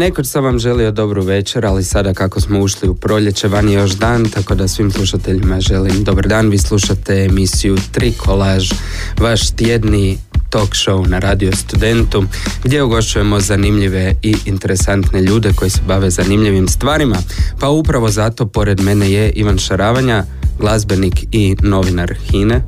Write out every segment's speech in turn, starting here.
Nekoć sam vam želio dobru večer, ali sada kako smo ušli u proljeće, van je još dan, tako da svim slušateljima želim dobar dan. Vi slušate emisiju Tri kolaž, vaš tjedni talk show na Radio Studentu, gdje ugošćujemo zanimljive i interesantne ljude koji se bave zanimljivim stvarima. Pa upravo zato pored mene je Ivan Šaravanja, glazbenik i novinar Hine.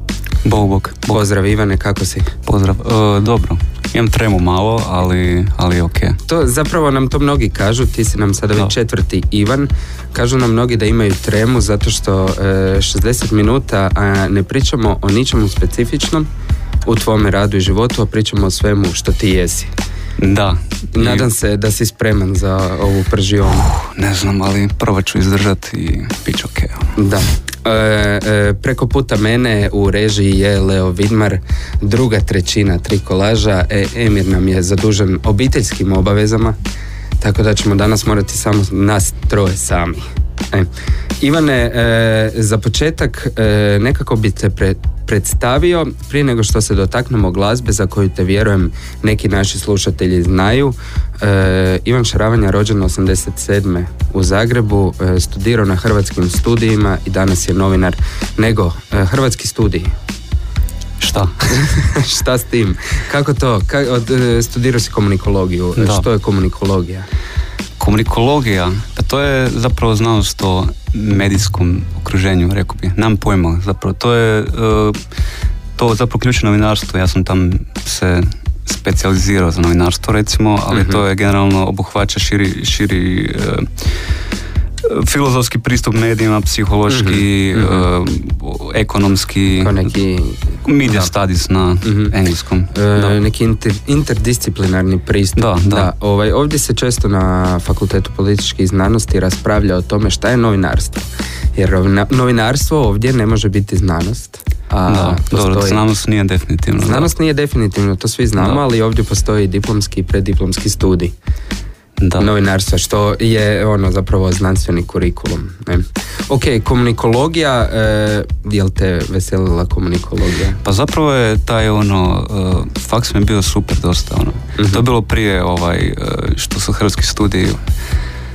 Bog, bog. Pozdrav Ivane, kako si? Pozdrav, e, dobro. Imam tremu malo, ali, ali ok. To zapravo nam to mnogi kažu, ti si nam sada već četvrti Ivan. Kažu nam mnogi da imaju tremu zato što e, 60 minuta a ne pričamo o ničemu specifičnom u tvome radu i životu, a pričamo o svemu što ti jesi. Da. Nadam se da si spreman za ovu pržionu. Ne znam, ali probat ću izdržati i bit će ok. Da. E, e, preko puta mene u režiji je Leo Vidmar, druga trećina trikolaža. E, Emir nam je zadužen obiteljskim obavezama, tako da ćemo danas morati samo nas troje sami. E. Ivane, e, za početak e, nekako bi te pre, predstavio prije nego što se dotaknemo glazbe za koju te vjerujem neki naši slušatelji znaju. E, Ivan Šaravanja rođen 87. u Zagrebu, e, studirao na hrvatskim studijima i danas je novinar nego e, hrvatski studij. Šta? Šta s tim? Kako to? Ka, od, studirao si komunikologiju. Da. Što je komunikologija? Komunikologija, pa to je zapravo znanost o medijskom okruženju, rekao bi. Nam pojma, zapravo. To je e, to zapravo ključno novinarstvo. Ja sam tam se specijalizirao za novinarstvo, recimo, ali to je generalno obuhvaća širi, širi e, filozofski pristup medijima, psihološki, Mhm, e, ekonomski, Kao neki media Da. studies na Mhm. engleskom. E, Da. neki inter- interdisciplinarni pristup. Da, da. ovaj, ovdje se često na Fakultetu političkih znanosti raspravlja o tome šta je novinarstvo. Jer novina- novinarstvo ovdje ne može biti znanost. A Da, dobro, znanost nije definitivno. da. Znanost nije definitivno, to svi znamo, Da. ali ovdje postoji diplomski i preddiplomski studij Da. novinarstva, što je ono zapravo znanstveni kurikulum. Ne? Ok, komunikologija, e, jel te veselila komunikologija? Pa zapravo je taj ono, uh, faks mi je bio super dosta ono. Mhm. To je bilo prije ovaj, uh, što su hrvatski studiji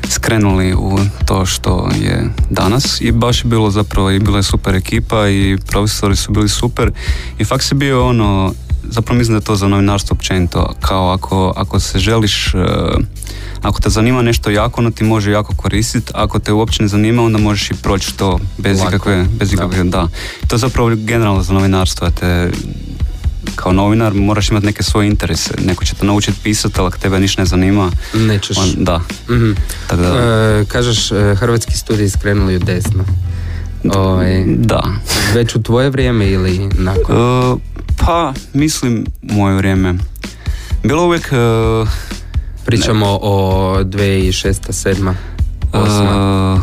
skrenuli u to što je danas i baš je bilo zapravo i bila je super ekipa i profesori su bili super i faks je bio ono, zapravo mislim da je to za novinarstvo općenito, kao ako, ako se želiš uh, ako te zanima nešto jako, ono ti može jako koristiti. Ako te uopće ne zanima, onda možeš i proći to bez Lako. ikakve, bez ikakve, da. To je zapravo generalno za novinarstvo, da te kao novinar moraš imati neke svoje interese. Neko će te naučiti pisati, ali ako tebe ništa ne zanima, Nećeš. on, da. Mhm. Tako da, E, kažeš, e, hrvatski studij skrenuli u desno. Ovaj, da. već u tvoje vrijeme ili nakon? E, pa, mislim, moje vrijeme. Bilo uvijek... e, Pričamo o 2006. 7. osma.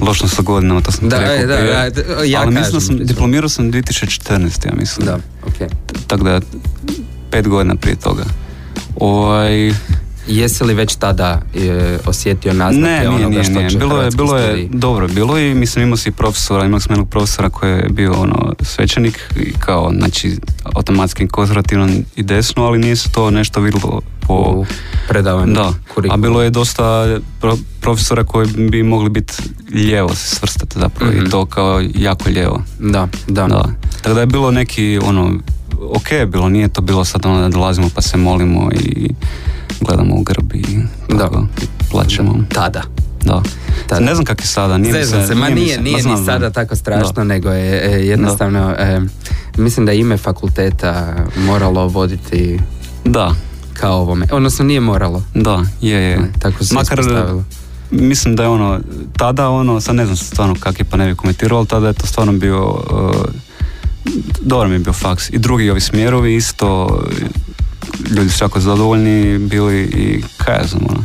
e, lošno sa godinama, to sam Da, rekao e, da, prije. da, d- ja ali mislim da sam, diplomirao sam 2014. ja mislim. Da, ok. Tako da, pet godina prije toga. Ovaj, Jesi li već tada e, osjetio naznake ne, nije, onoga nije, što nije. će Bilo je, bilo je dobro, bilo je i mislim imao si profesora, imali smo jednog profesora koji je bio ono svećenik i kao, znači automatski konzervativan i desno, ali nije se to nešto vidjelo po... u predavanju Da, a kurikuluma. bilo je dosta pro- profesora koji bi mogli biti lijevo se svrstati zapravo Mhm. i to kao jako lijevo. Da, da. Da. Tako da je bilo neki ono, ok je bilo, nije to bilo sad ono da dolazimo pa se molimo i gledamo u grb i tako, plaćemo. Tada. Da. Tada. Ne znam kak je sada, nije Zezam se, ma nije, nije ma ni sada tako strašno, Da. nego je e, jednostavno, e, mislim da je ime fakulteta moralo voditi Da, kao ovome. Odnosno nije moralo. da, je, je. Tako se Makar, ispostavilo. mislim da je ono, tada ono, sad ne znam stvarno kak je pa ne bi komentirao, ali tada je to stvarno bio, uh, dobar mi je bio faks. I drugi ovi smjerovi isto, ljudi su jako zadovoljni bili i kaj ja znam, ono.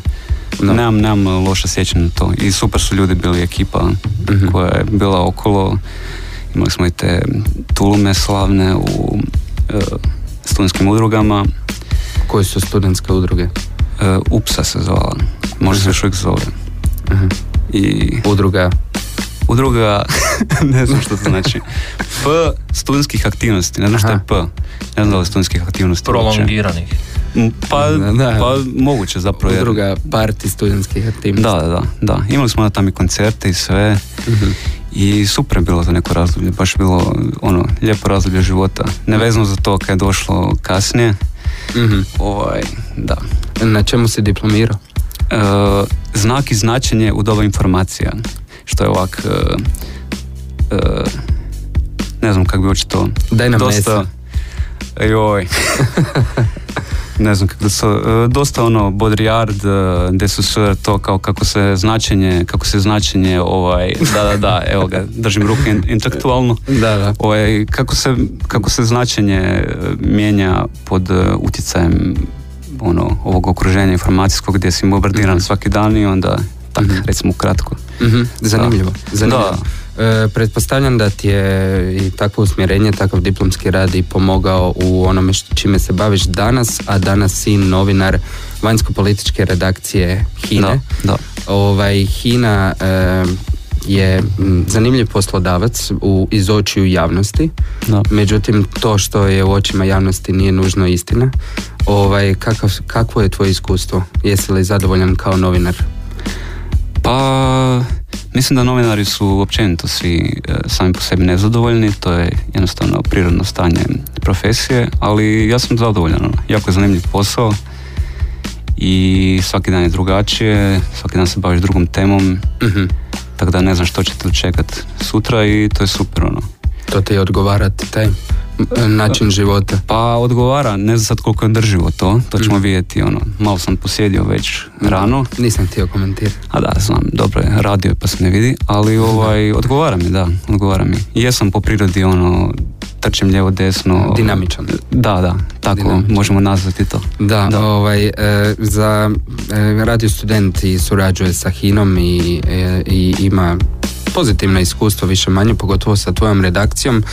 Da. Nemam, nemam loše sjećanje na to. I super su ljudi bili ekipa Mhm. koja je bila okolo. Imali smo i te tulume slavne u uh, studentskim udrugama. Koje su studentske udruge? Uh, UPSA se zvala. Možda se još uvijek zove. Mhm. I Udruga Udruga, ne znam što to znači. P studentskih aktivnosti, ne znam što je P. Ne znam da li studentskih aktivnosti. Prolongiranih. Pa, pa moguće zapravo. Udruga parti studentskih aktivnosti. Da, da, da. Imali smo tamo i koncerte i sve. Mhm. I super je bilo za neko razdoblje. Baš bilo ono, lijepo razdoblje života. Nevezano za to kad je došlo kasnije. mm Ovaj, da. Na čemu si diplomirao? E, znak i značenje u doba informacija. Što je ovak... E, e, ne znam kako bi uopće to... Daj nam Dosta, Joj. ne znam kako su, e, dosta ono Baudrillard, e, gdje su sve to kao kako se značenje, kako se značenje ovaj, da, da, da, evo ga, držim ruku intelektualno. Da, da. Ovaj, kako, se, kako se značenje e, mijenja pod utjecajem ono, ovog okruženja informacijskog gdje si bombardiran mm svaki dan i onda tak, mm recimo kratko. Mm Zanimljivo. Zanimljivo. Da. E, pretpostavljam da ti je i takvo usmjerenje, takav diplomski rad i pomogao u onome što, čime se baviš danas, a danas si novinar vanjsko-političke redakcije Hine. Da, da. Ovaj, Hina e, je zanimljiv poslodavac u, iz očiju javnosti, da. međutim to što je u očima javnosti nije nužno istina. Ovaj, kakav, kakvo je tvoje iskustvo? Jesi li zadovoljan kao novinar? Pa Mislim da novinari su općenito svi e, sami po sebi nezadovoljni, to je jednostavno prirodno stanje profesije, ali ja sam zadovoljan, ono. jako je zanimljiv posao i svaki dan je drugačije, svaki dan se baviš drugom temom, uh tako da ne znam što ćete dočekat sutra i to je super ono. To ti odgovarati taj način života? Pa odgovara, ne znam sad koliko je drživo to, to ćemo mm. vidjeti, ono, malo sam posjedio već rano. Nisam htio komentirati. A da, znam, dobro je, radio pa se ne vidi, ali ovaj, odgovara mi, da, odgovara mi. Jesam po prirodi, ono, trčim lijevo desno. Dinamičan. Da, da, tako možemo nazvati to. Da, da. ovaj, e, za e, radio studenti surađuje sa Hinom i, e, i ima pozitivna iskustva više manje, pogotovo sa tvojom redakcijom.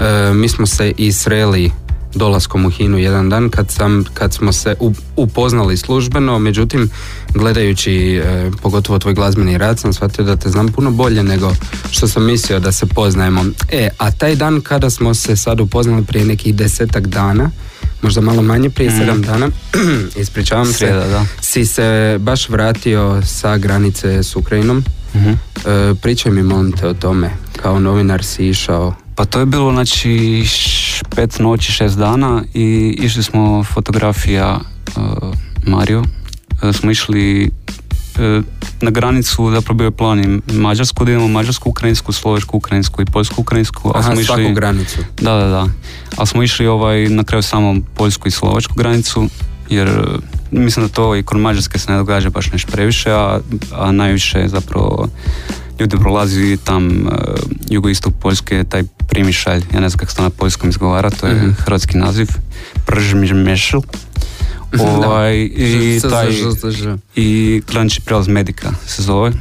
E, mi smo se i sreli dolaskom u Hinu jedan dan kad, sam, kad smo se upoznali službeno, međutim gledajući e, pogotovo tvoj glazbeni rad sam shvatio da te znam puno bolje nego što sam mislio da se poznajemo. E, a taj dan kada smo se sad upoznali prije nekih desetak dana, možda malo manje prije mm. sedam dana, ispričavam se, da. si se baš vratio sa granice s Ukrajinom. E, pričaj mi molim te o tome, kao novinar si išao. Pa to je bilo znači pet noći, šest dana i išli smo fotografija uh, Mario. Uh, smo išli uh, na granicu, zapravo bio je plan i Mađarsku, da imamo Mađarsku, Ukrajinsku, Slovešku, Ukrajinsku i Poljsku, Ukrajinsku. Aha, smo išli, granicu. Da, da, da. Ali smo išli ovaj, na kraju samo Poljsku i Slovačku granicu, jer mislim da to i kod Mađarske se ne događa baš nešto previše, a, a najviše zapravo ljudi prolazi tam uh, jugoistok Poljske, taj primišalj, ja ne znam kako se to na poljskom izgovara, to je mm-hmm. hrvatski naziv, Pržmižmešl. Ovaj, i taj, i granični prelaz Medika se zove.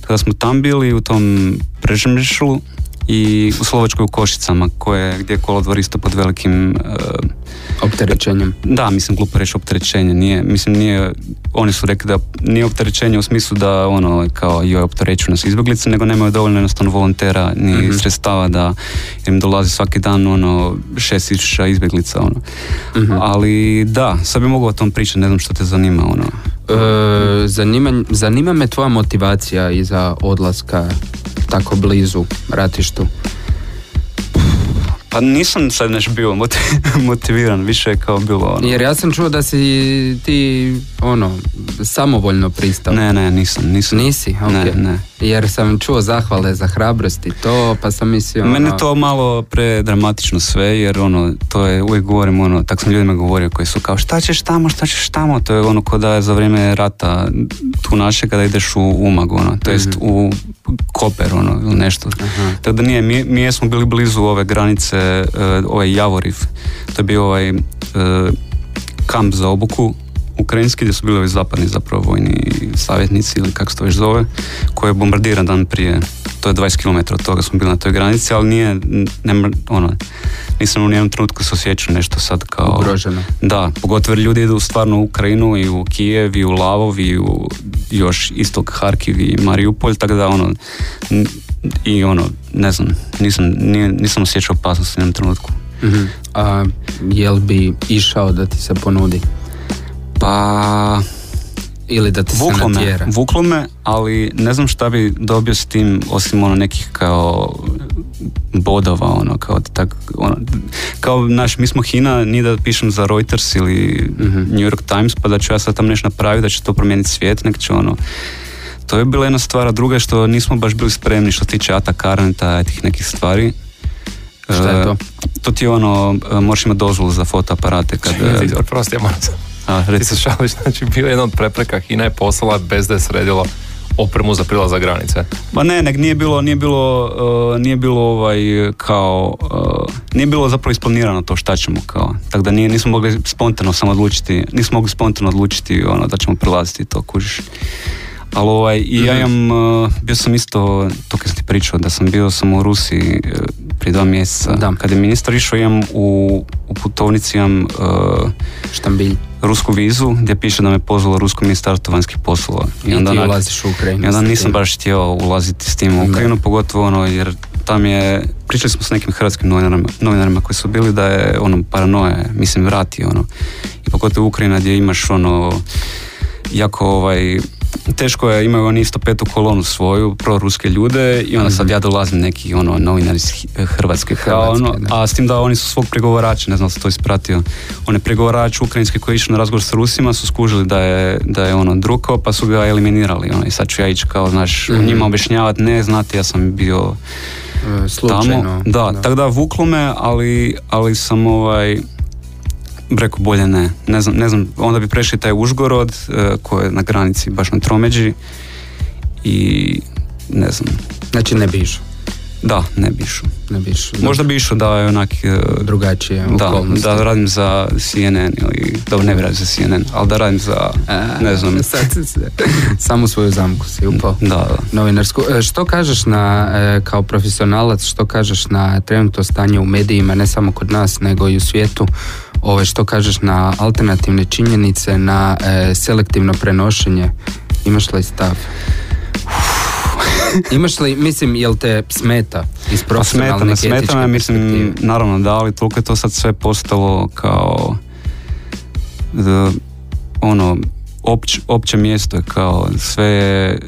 Kada smo tam bili u tom Pržmišlu i u Slovačkoj u Košicama, koje, gdje je kolodvor isto pod velikim uh, Opterećenjem. Da, mislim glupo reći opterećenje. Nije, mislim nije, oni su rekli da nije opterećenje u smislu da ono kao joj opterećuju nas izbjeglice, nego nemaju dovoljno jednostavno volontera ni mm sredstava da im dolazi svaki dan ono šest tisuća izbjeglica ono. Mhm. Ali da, sad bi mogao o tom pričati, ne znam što te zanima ono. E, zanima, zanima me tvoja motivacija iza odlaska tako blizu ratištu. Pa nisam sad neš bio motiviran, više je kao bilo ono. Jer ja sam čuo da si ti ono, samovoljno pristao. Ne, ne, nisam, nisam. Nisi? Ok. Ne, ne. Jer sam čuo zahvale za hrabrost i to, pa sam mislio... Ono... Mene to malo predramatično sve, jer ono, to je, uvijek govorim ono, tak sam ljudima govorio koji su kao šta ćeš tamo, šta ćeš tamo, to je ono ko da je za vrijeme rata tu naše kada ideš u Umag, ono, to jest mhm. u Koper, ono, ili nešto. Tako da nije, mi, mi smo bili blizu ove granice, uh, ovaj Javoriv, to je bio ovaj uh, kamp za obuku ukrajinski gdje su bili zapadni zapravo vojni savjetnici ili kako se to već zove, koji je bombardiran dan prije to je 20 km od toga smo bili na toj granici, ali nije, nema, ono, nisam u nijednom trenutku se osjećao nešto sad kao... Ugroženo. Da, pogotovo jer ljudi idu stvarno u Ukrajinu i u Kijev i u Lavov i u još istok Harkiv i Mariupolj, tako da ono, i ono, ne znam, nisam, nisam osjećao opasnost u jednom trenutku. uh A jel bi išao da ti se ponudi? Pa... Ili da ti se natjera? Vuklo me, ali ne znam šta bi dobio s tim, osim ono nekih kao bodova, ono, kao tak, ono, kao, naš, mi smo Hina, nije da pišem za Reuters ili mm New York Times, pa da ću ja sad tam nešto napraviti, da će to promijeniti svijet, nek će ono, to je bila jedna stvar, a druga je što nismo baš bili spremni što se tiče Ata Karanta i tih nekih stvari. Šta je to? to ti je ono, možeš imati dozvolu za fotoaparate. Kad, Čekaj, prosti, ja moram a, Ti se šališ, znači bio jedna od prepreka, Hina je poslala bez da je sredilo opremu za prilazak granice. Pa ne, nek nije bilo, nije bilo, uh, nije bilo ovaj kao, uh, nije bilo zapravo isplanirano to šta ćemo kao, tako da nije, nismo mogli spontano samo odlučiti, nismo mogli spontano odlučiti ono da ćemo prelaziti to, kužiš. Ali ovaj, i ja mhm. imam, uh, bio sam isto, to kad sam ti pričao, da sam bio sam u Rusiji prije dva mjeseca. Da. Kad je ministar išao, imam u, u putovnici imam uh, štambilj. Rusku vizu gdje piše da me pozvalo Rusko ministarstvo vanjskih poslova. I, onda ti ulaziš u Ukrajinu. I onda nisam baš htio ulaziti s tim u Ukrajinu, pogotovo ono, jer tam je, pričali smo s nekim hrvatskim novinarima, novinarima koji su bili da je ono paranoje, mislim vrati ono. I pogotovo Ukrajina gdje imaš ono jako ovaj teško je, imaju oni isto petu kolonu svoju, proruske ljude i onda sad mhm. ja dolazim neki ono novinar iz Hrvatske, kao ono, a s tim da oni su svog pregovarača, ne znam se to ispratio, on je pregovarač ukrajinski koji je išao na razgovor s Rusima, su skužili da je, da je ono druko, pa su ga eliminirali, ono, i sad ću ja ići kao, znaš, mm njima objašnjavati, ne, znate, ja sam bio e, Slučajno, tamo. Da, da. tako da vuklo me, ali, ali sam ovaj, Breko bolje ne. Ne znam, ne znam, onda bi prešli taj Užgorod e, koji je na granici baš na Tromeđi i ne znam. Znači ne bi išao? Da, ne bi išao. Ne bi išao. Možda bi išao da je onak... E, Drugačije da, Da radim za CNN ili... Dobro, ne bi radim za CNN, ali da radim za... ne znam. samo svoju zamku si upao. Da, da. Novinarsku. E, što kažeš na, kao profesionalac, što kažeš na trenutno stanje u medijima, ne samo kod nas, nego i u svijetu, ove, što kažeš na alternativne činjenice, na e, selektivno prenošenje, imaš li stav? Imaš li, mislim, jel te smeta iz pa profesionalne smeta, smeta me, mislim, naravno da, ali toliko je to sad sve postalo kao da, ono, opć, opće mjesto je kao sve je, e,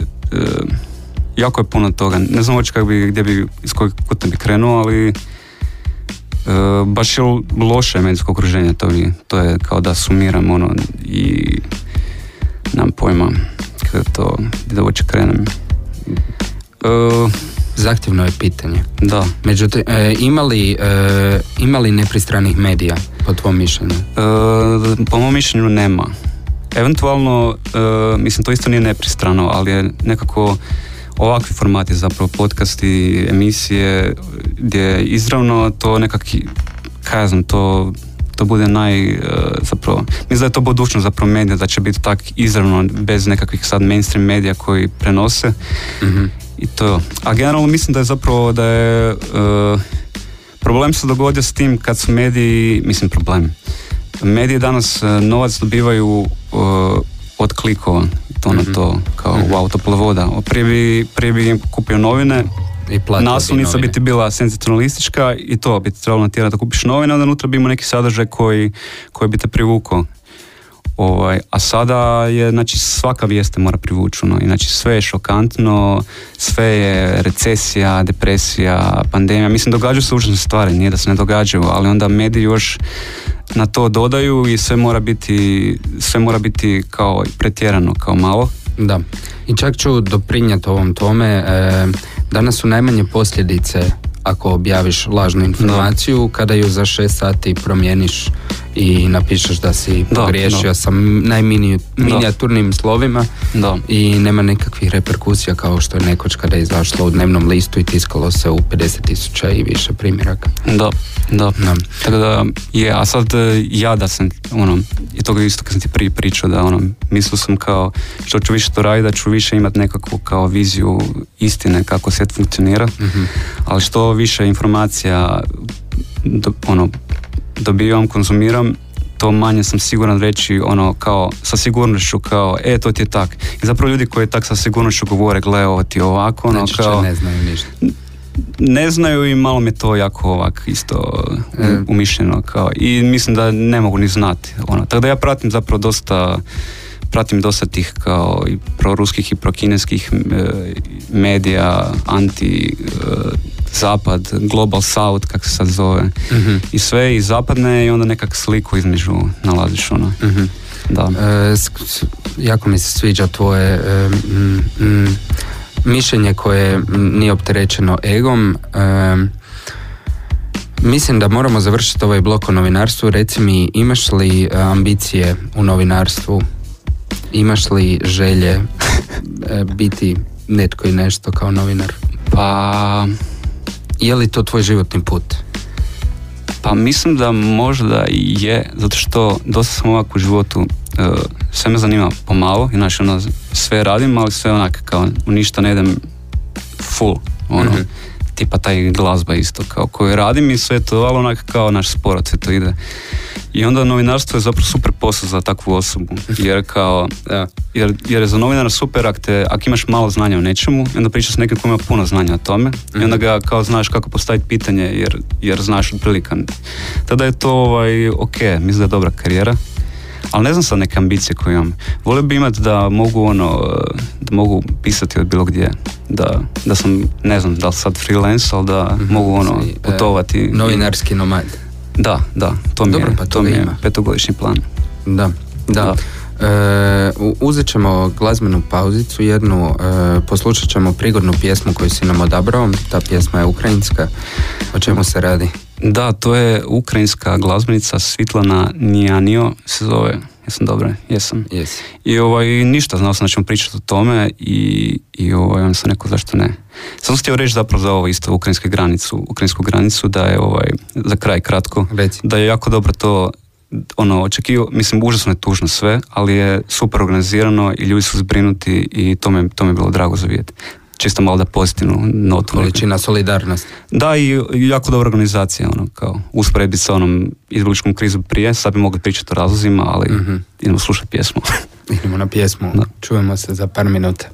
jako je puno toga. Ne znam uopće bi, gdje bi, iz kojeg kuta bi krenuo, ali baš je loše medijsko okruženje, to, to je kao da sumiram ono i nam pojma kada to, da uopće krenem. E, Zahtjevno je pitanje. Da. Međutim, e, ima, li, e, ima li nepristranih medija, po tvom mišljenju? E, po mom mišljenju nema. Eventualno, mislim, to isto nije nepristrano, ali je nekako ovakvi formati, zapravo podcasti, emisije, gdje izravno to nekakvi, kaj znam, to to bude naj, e, zapravo, mislim da je to budućnost zapravo medija, da će biti tak izravno, bez nekakvih sad mainstream medija koji prenose. mm I to, a generalno mislim da je zapravo, da je, uh, problem se dogodio s tim kad su mediji, mislim problem, mediji danas e, novac dobivaju od klikova, to na to, kao mm-hmm. wow, topla voda. Prije bi, prije bi kupio novine, i naslovnica bi ti bila senzacionalistička i to bi ti trebalo natjerati da kupiš novine, onda unutra bi imao neki sadržaj koji, koji bi te privukao. Ovaj, a sada je, znači svaka vijest mora privući, ono, znači sve je šokantno, sve je recesija, depresija, pandemija, mislim događaju se užasne stvari, nije da se ne događaju, ali onda mediji još na to dodaju i sve mora biti, sve mora biti kao pretjerano, kao malo. Da, i čak ću doprinjati ovom tome, e, danas su najmanje posljedice ako objaviš lažnu informaciju kada ju za šest sati promijeniš i napišeš da si Da, pogriješio da. sa najminijaturnim slovima Da. i nema nekakvih reperkusija kao što je nekoć kada je izašlo u dnevnom listu i tiskalo se u 50.000 i više primjeraka. Da, da. Da. Tako da je, a sad e, ja da sam, ono, i toga isto kad sam ti prije pričao da ono, mislio sam kao što ću više to raditi, da ću više imati nekakvu kao viziju istine kako svijet funkcionira, Mhm. ali što više informacija do, ono, dobivam, konzumiram, to manje sam siguran reći ono kao sa sigurnošću kao e to ti je tak. I zapravo ljudi koji tak sa sigurnošću govore gle ovo ti je ovako ono Najčešće kao ne znaju ništa. ne znaju i malo mi to jako ovak isto e. umišljeno kao i mislim da ne mogu ni znati ono. tako da ja pratim zapravo dosta pratim dosta tih kao i proruskih i prokineskih e, medija anti e, zapad global south kak se sad zove Mhm. i sve i zapadne i onda nekak sliku između nalaziš ono Mhm. da E, jako mi se sviđa tvoje e, mm, mm, mišljenje koje mm, nije opterećeno egom. E, mislim da moramo završiti ovaj blok o novinarstvu. Reci mi, imaš li ambicije u novinarstvu? Imaš li želje e, biti netko i nešto kao novinar? pa Je li to tvoj životni put? Pa mislim da možda je, zato što dosta sam ovako u životu, e, sve me zanima pomalo, inače ono, sve radim, ali sve onak kao ništa ne idem full, ono, Mhm. Tipa taj glazba isto kao koju radim i sve to, ali onak kao naš sport, sve to ide. I onda novinarstvo je zapravo super posao za takvu osobu, jer kao, Da. jer, jer je za novinara super ako, te, ako imaš malo znanja o nečemu, onda pričaš s nekim ko ima puno znanja o tome i onda ga kao znaš kako postaviti pitanje jer, jer znaš otprilike. Tada je to ovaj, ok, mislim da je dobra karijera. Ali ne znam sad neke ambicije koje imam. Volio bi imati da mogu ono, eh, da mogu pisati od bilo gdje. Da, da sam, ne znam, da li sad freelance, ali da mogu ono, Si, e, putovati. i- Novinarski nomad. Da, da, to mi Dobro, je, pa to mi je ima. petogodišnji plan. Da, da. E, u- uzet ćemo glazbenu pauzicu jednu, e, poslušat ćemo prigodnu pjesmu koju si nam odabrao, ta pjesma je ukrajinska, o čemu se radi? Da, to je ukrajinska glazbenica Svitlana Nijanio se zove. Jesam dobro? Jesam. Jesi. I ovaj, ništa, znao sam da ćemo pričati o tome i, i ovaj, onda sam rekao zašto ne. Sam htio reći zapravo za ovo isto ukrajinsku granicu, ukrajinsku granicu da je ovaj, za kraj kratko, Reci. da je jako dobro to ono, očekivao, mislim, užasno je tužno sve, ali je super organizirano i ljudi su zbrinuti i to me, to mi je bilo drago za vidjeti. Čisto malo da pozitivnu notu. Količina solidarnosti. Da, i jako dobra organizacija, ono, kao, usporedbi sa onom izbjegličkom krizu prije, sad bi mogli pričati o razlozima, ali Mhm. idemo slušati pjesmu. Idemo na pjesmu, Da. čujemo se za par minuta.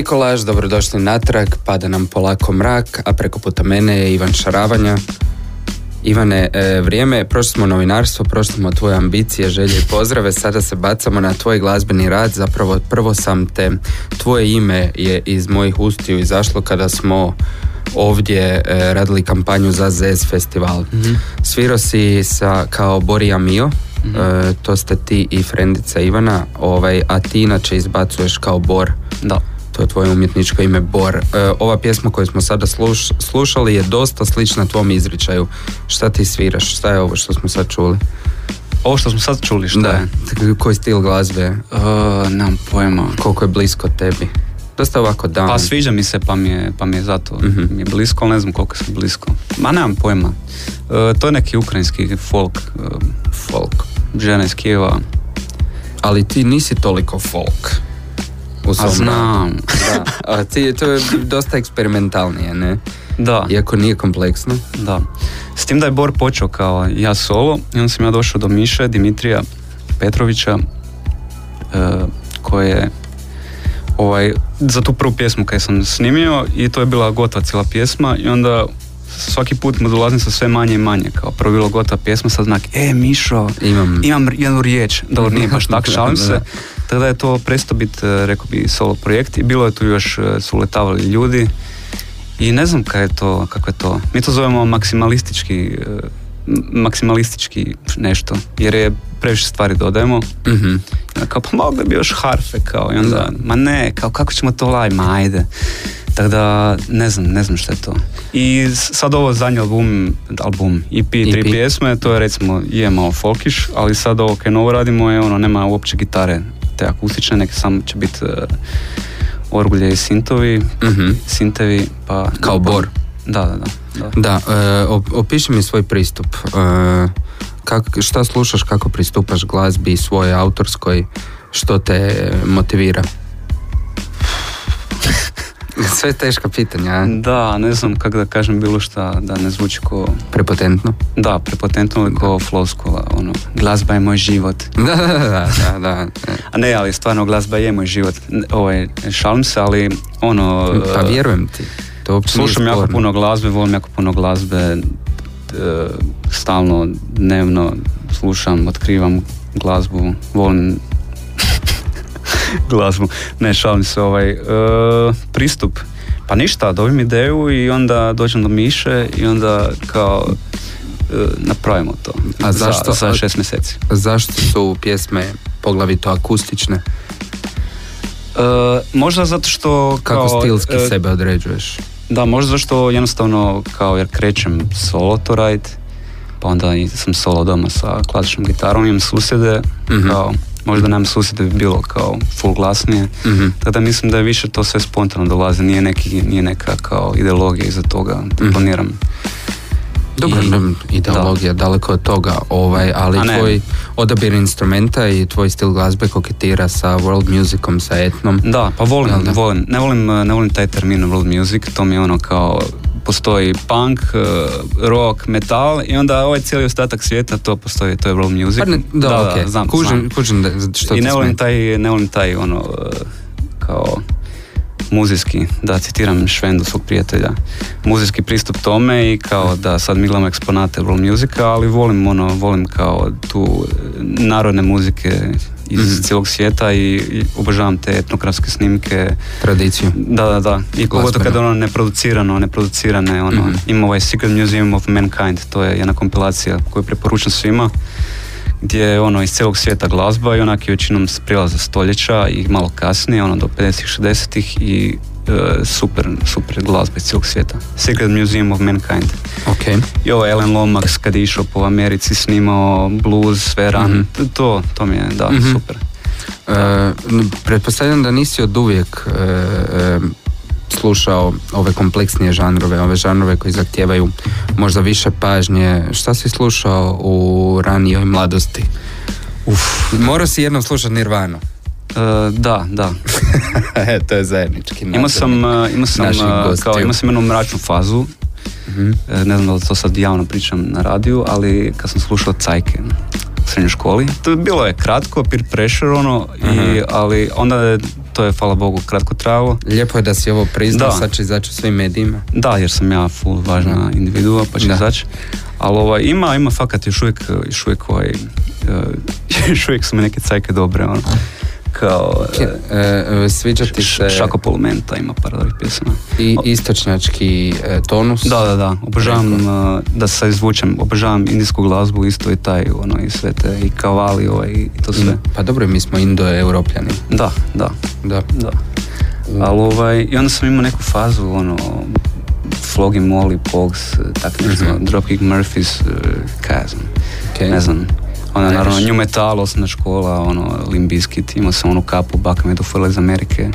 Tri kolaž, dobrodošli natrag, pada nam polako mrak, a preko puta mene je Ivan Šaravanja. Ivane, e, vrijeme je, prošli smo novinarstvo, prošli smo tvoje ambicije, želje i pozdrave, sada se bacamo na tvoj glazbeni rad, zapravo prvo sam te, tvoje ime je iz mojih ustiju izašlo kada smo ovdje e, radili kampanju za ZES festival. Svirao si sa, kao Borija Mio, e, to ste ti i frendica Ivana, ovaj, a ti inače izbacuješ kao Bor. Da. To je tvoje umjetničko ime Bor. E, ova pjesma koju smo sada sluš- slušali je dosta slična tvom izričaju. Šta ti sviraš? Šta je ovo što smo sad čuli? Ovo što smo sad čuli, šta da. je? Koji stil glazbe? Uh, nemam pojma. Koliko je blisko tebi? Dosta ovako dan. Pa sviđa mi se, pa mi je, pa mi je zato Mhm. mi je blisko, ali ne znam koliko sam blisko. Ma nemam pojma. Uh, to je neki ukrajinski folk, uh, folk. žena iz Kijeva. Ali ti nisi toliko folk. U A znam. Da. A ti, to je dosta eksperimentalnije, ne? Da, Iako nije kompleksno. da. S tim da je Bor počeo kao ja solo i onda sam ja došao do Miše, Dimitrija Petrovića, uh, koji je ovaj, za tu prvu pjesmu koju sam snimio i to je bila gotova cijela pjesma i onda svaki put mu dolazim sa sve manje i manje, kao prvo bilo gotova pjesma, sad znak, e Mišo, Imam... imam jednu riječ, dobro nije baš tak, šalim Da, da. Tada je to prestao biti, e, rekao bi, solo projekt i bilo je tu još, e, su letavali ljudi i ne znam kako je to, kako je to. Mi to zovemo maksimalistički, e, maksimalistički nešto, jer je previše stvari dodajemo. Mhm. Onda kao, pa mogli bi još harfe, kao, i onda, ma ne, kao, kako ćemo to live, ma ajde. Tako da, ne znam, ne znam šta je to. I sad ovo zadnji album, album, EP, tri EP. pjesme, to je recimo, je malo folkiš, ali sad ovo kaj novo radimo je ono, nema uopće gitare te akustične, neke samo će biti uh, orgulje i sintovi, Mhm. sintevi, pa... Kao Bor. Da, da, da. da. Da, e, op- opiši mi svoj pristup. E, kak, šta slušaš, kako pristupaš glazbi svojoj autorskoj, što te motivira? Sve teška pitanja? Da, ne znam kako da kažem bilo šta, da ne zvuči ko... prepotentno. Da, prepotentno ili ko floskula, ono, glazba je moj život. Da, da, da, da, da. A ne, ali stvarno glazba je moj život. Ovaj, šalim se, ali ono... Pa e, vjerujem ti. To Slušam jako puno glazbe, volim jako puno glazbe, e, stalno, dnevno slušam, otkrivam glazbu, volim glazbu. Ne, šalim se ovaj. e, pristup. Pa ništa, dobijem ideju i onda dođem do Miše i onda kao e, napravimo to. A zašto- Za, za šest mjeseci. Zašto su pjesme poglavito akustične? E, možda zato što Kako kao, stilski e, sebe određuješ? Da, možda zašto jednostavno kao jer krećem solo to radit, pa onda sam solo doma sa klasičnom gitarom, imam susjede, Mhm. kao možda nam susjede bi bilo kao full glasnije, Mhm. tako da mislim da je više to sve spontano dolazi, nije, neki, nije neka kao ideologija iza toga, da Mhm. planiram. Dobro, I- ideologija daleko od toga, ovaj, ali tvoj odabir instrumenta i tvoj stil glazbe koketira sa world musicom, sa etnom. Da, pa volim, da? volim, ne volim, ne volim taj termin world music, to mi je ono kao postoji punk, eh, rock, metal i onda ovaj cijeli ostatak svijeta to postoji, to je world music. Pa ne, da, okej, znam, kužim, znam. kužim da, što I ne volim taj, ne volim taj ono eh, kao muzijski, da citiram Švendu svog prijatelja, muzijski pristup tome i kao da sad mi gledamo eksponate world musika, ali volim ono, volim kao tu narodne muzike iz Mhm. cijelog svijeta i, i obožavam te etnografske snimke, Tradiciju. da, da, da. I pogotovo kada ono neproducirano, neproducirane, ono, Mhm. ima ovaj Secret Museum of Mankind, to je jedna kompilacija koju preporučam svima, gdje je ono iz cijelog svijeta glazba i onak je većinom s prijelaza stoljeća i malo kasnije, ono do 50-ih, 60-ih i super, super glazba iz cijelog svijeta. Secret Museum of Mankind. Ok. I ovo Alan Lomax kad je išao po Americi snimao blues, sve ran, Mhm. to, to mi je, da, Mhm. super. E, n- pretpostavljam da nisi od uvijek e, e, slušao ove kompleksnije žanrove, ove žanrove koji zahtijevaju možda više pažnje. Šta si slušao u ranijoj mladosti? Uf. Morao si jednom slušati Nirvanu. E, da, da. e, to je zajednički. Imao sam, uh, imao sam, uh, gostiju. kao, imao sam jednu mračnu fazu, Mhm. E, ne znam da li to sad javno pričam na radiju, ali kad sam slušao Cajke u srednjoj školi, to je bilo je kratko, peer pressure ono, i, Aha. ali onda je to je, hvala Bogu, kratko trajalo. Lijepo je da si ovo priznao, sad će izaći u svim medijima. Da, jer sam ja full važna individua, pa će Da. izaći. Ali ovaj, ima, ima fakat još uvijek, još uvijek ovaj, još uvijek su mi neke cajke dobre, ono. Kao E, e, sviđa ti se Šako Polumenta ima par dobrih pjesama. i istočnjački e, tonus. Da, da, da. Obožavam uh, da se izvučem, obožavam indijsku glazbu isto i taj, ono, i sve te, i kavali, ovaj, i to sve. Pa dobro, mi smo indo-europljani. Da, da, Da. da. Ali ovaj, i onda sam imao neku fazu, ono, Flogging Molly, Pogs, tak nešto, Mhm. Dropkick Murphys, kaj ja znam, Ok. ne znam. Onda naravno New Metal, osnovna škola, ono, Limp Bizkit, imao sam onu kapu, baka me dofurila iz Amerike,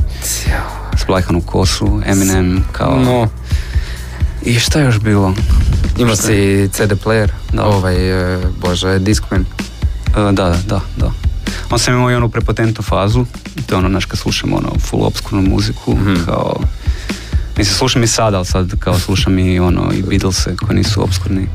splajhanu kosu, Eminem, kao... No, I šta je još bilo? imao si CD player, Da. ovaj, e, bože, Discman. E, da, da, da, da. On sam imao i onu prepotentnu fazu, to je ono, znaš, kad slušam ono full obskurnu muziku, Mhm. kao, mislim, slušam i sad, ali sad kao slušam i ono, i Beatlese koji nisu obskurni,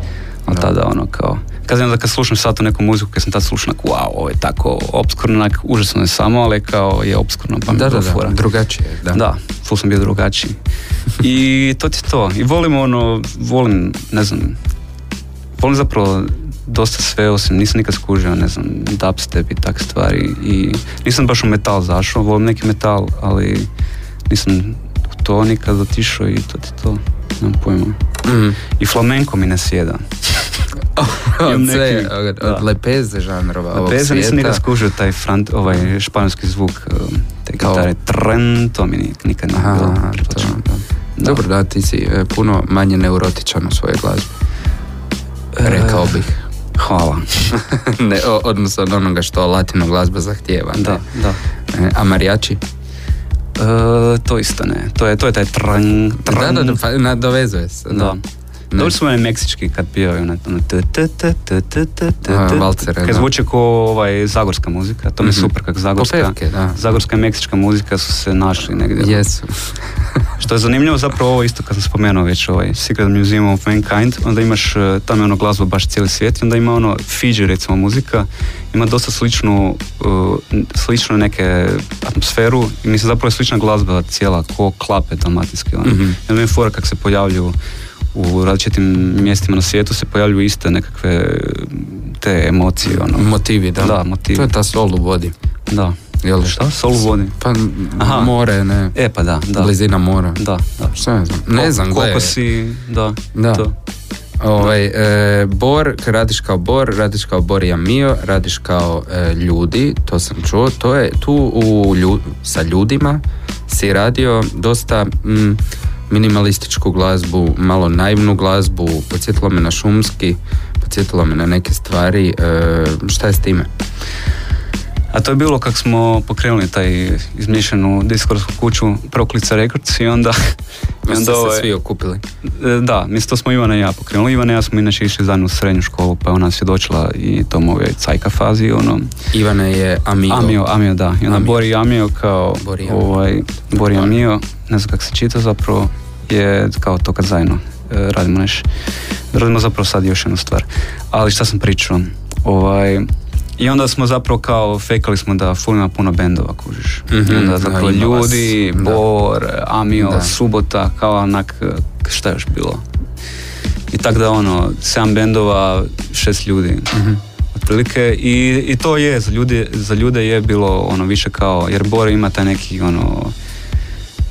ali Da. tada ono, kao, kad znam da kad slušam sad tu neku muziku, kad sam tad slušao, wow, ovo je tako obskurno, onak, užasno je samo, ali kao je obskurno, pa mi Da, da, da, fura. drugačije, da. Da, full sam bio drugačiji. I to ti je to. I volim ono, volim, ne znam, volim zapravo dosta sve osim, nisam nikad skužio, ne znam, dubstep i takve stvari i nisam baš u metal zašao, volim neki metal, ali nisam u to nikad otišao i to ti je to, nemam pojma. Mm. I flamenko mi ne sjeda. Od, neki- od, da. od lepeze žanrova ovog Bez nisam svijeta. nikad skužio taj frant, ovaj španjolski zvuk um, te gitare, tren, to mi ni- nikad nije bilo. aha, to, točno. da. Da. Dobro, da, ti si e, puno manje neurotičan u svojoj glazbi. Rekao bih. Hvala. ne, o- odnosno od onoga što latino glazba zahtijeva. ne. Da, da. E, a marijači? E, to isto ne. To je, to je taj tran, tran. Da, da, da, pa nadovezuje se. Da. Ne. Dobro su mene meksički kad pijaju ono, ono valcere, Kad zvuči ko ovaj, zagorska muzika, to mi je Mhm. super kako zagorska, zagorska i meksička muzika su se našli negdje. Jesu. Što je zanimljivo zapravo ovo isto kad sam spomenuo već ovaj Secret Museum of Mankind, onda imaš, eh, tamo je ono glazba baš cijeli svijet i onda ima ono Fiji recimo muzika, ima dosta sličnu, eh, sličnu neke atmosferu i mislim zapravo je slična glazba cijela ko klape dalmatinske. Ono. Mhm. Onda mi je fora kako se pojavljuju u različitim mjestima na svijetu se pojavljuju iste nekakve te emocije. Ono. Motivi, da. Da, motivi. To je ta sol u vodi. Da. Jel? Šta? Sol u vodi? Pa Aha. more, ne. E pa da, da. Blizina mora. Da, da. Šta ne znam? Ne znam, koliko si, da, Da. to. Ovaj, e, bor, radiš kao bor, radiš kao Borija Mio, radiš kao e, ljudi, to sam čuo, to je tu u lju- sa ljudima si radio dosta mm, minimalističku glazbu, malo naivnu glazbu, podsjetilo me na šumski, podsjetilo me na neke stvari, e, šta je s time? A to je bilo kako smo pokrenuli taj izmišljenu diskorsku kuću Proklica Records i onda... i Ste onda se ovaj- svi okupili. E, Da, mislim to smo Ivana i ja pokrenuli. Ivana i ja smo inače išli zajedno u srednju školu, pa je ona svjedočila i tom ovoj cajka fazi, ono... Ivane je Amigo. Amio, Amio, da. I onda Amio. Bori Amio kao... Bori Amio. Ovaj, Bori Amio, ne znam kako se čita zapravo, je kao to kad zajedno e, radimo nešto. Radimo zapravo sad još jednu stvar. Ali šta sam pričao? Ovaj, I onda smo zapravo kao fejkali smo da full ima puno bendova, kužiš. Mhm, I onda da, zapravo ima vas. ljudi, Da. Bor, Amio, Da. Subota, kao onak, e, šta je još bilo? I tak da ono, sedam bendova, šest ljudi. Mhm. Otprilike i, i to je, za ljude, za ljude je bilo ono više kao, jer Bore ima taj neki ono,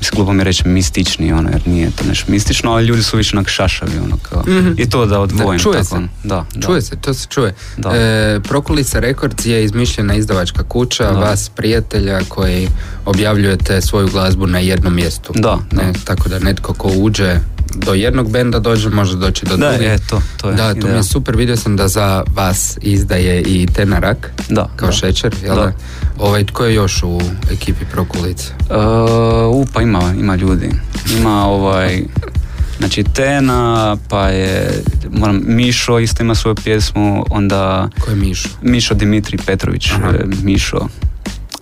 mislim glupo mi reći mistični ono, jer nije to nešto mistično, ali ljudi su više onak šašavi ono kao. Mhm. I to da odvojim Da, čuje tako, se. ono. Da, da. Čuje se, to se čuje. Da. E, Prokulica Records je izmišljena izdavačka kuća, Da. vas prijatelja koji objavljujete svoju glazbu na jednom mjestu. Da, Ne, da. tako da netko ko uđe do jednog benda dođe, može doći do Da, drugih. je, to, to je Da, to mi je super, vidio sam da za vas izdaje i Tenarak, Da, kao da. šećer, jel da? Da. Ovaj, tko je još u ekipi Prokulice? Uh, u, pa ima, ima ljudi. Ima ovaj, znači Tena, pa je, moram, Mišo isto ima svoju pjesmu, onda Ko je Mišo? Mišo Dimitri Petrović, Aha. e, Mišo,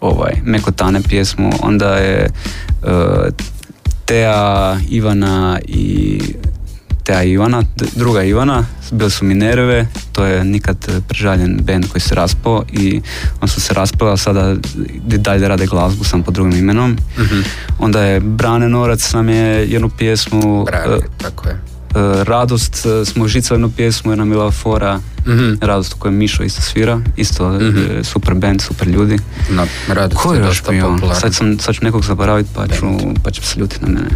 ovaj, Mekotane pjesmu, onda je e, Tea, Ivana i Teja Ivana, druga Ivana, bili su Minerve, to je nikad prežaljen band koji se raspao i on su se raspali, a sada dalje rade glazbu sam pod drugim imenom. Mhm. Onda je Brane Norac nam je jednu pjesmu, Brane, e, tako je. E, Radost e, smo žicali jednu pjesmu, jedna bila fora, Mhm. Radost u kojoj Mišo isto svira, isto Mhm. e, super band, super ljudi. No, rado Ko je još bio? Sad, sam, sad ću nekog zaboraviti pa ću, pa će se ljuti na mene.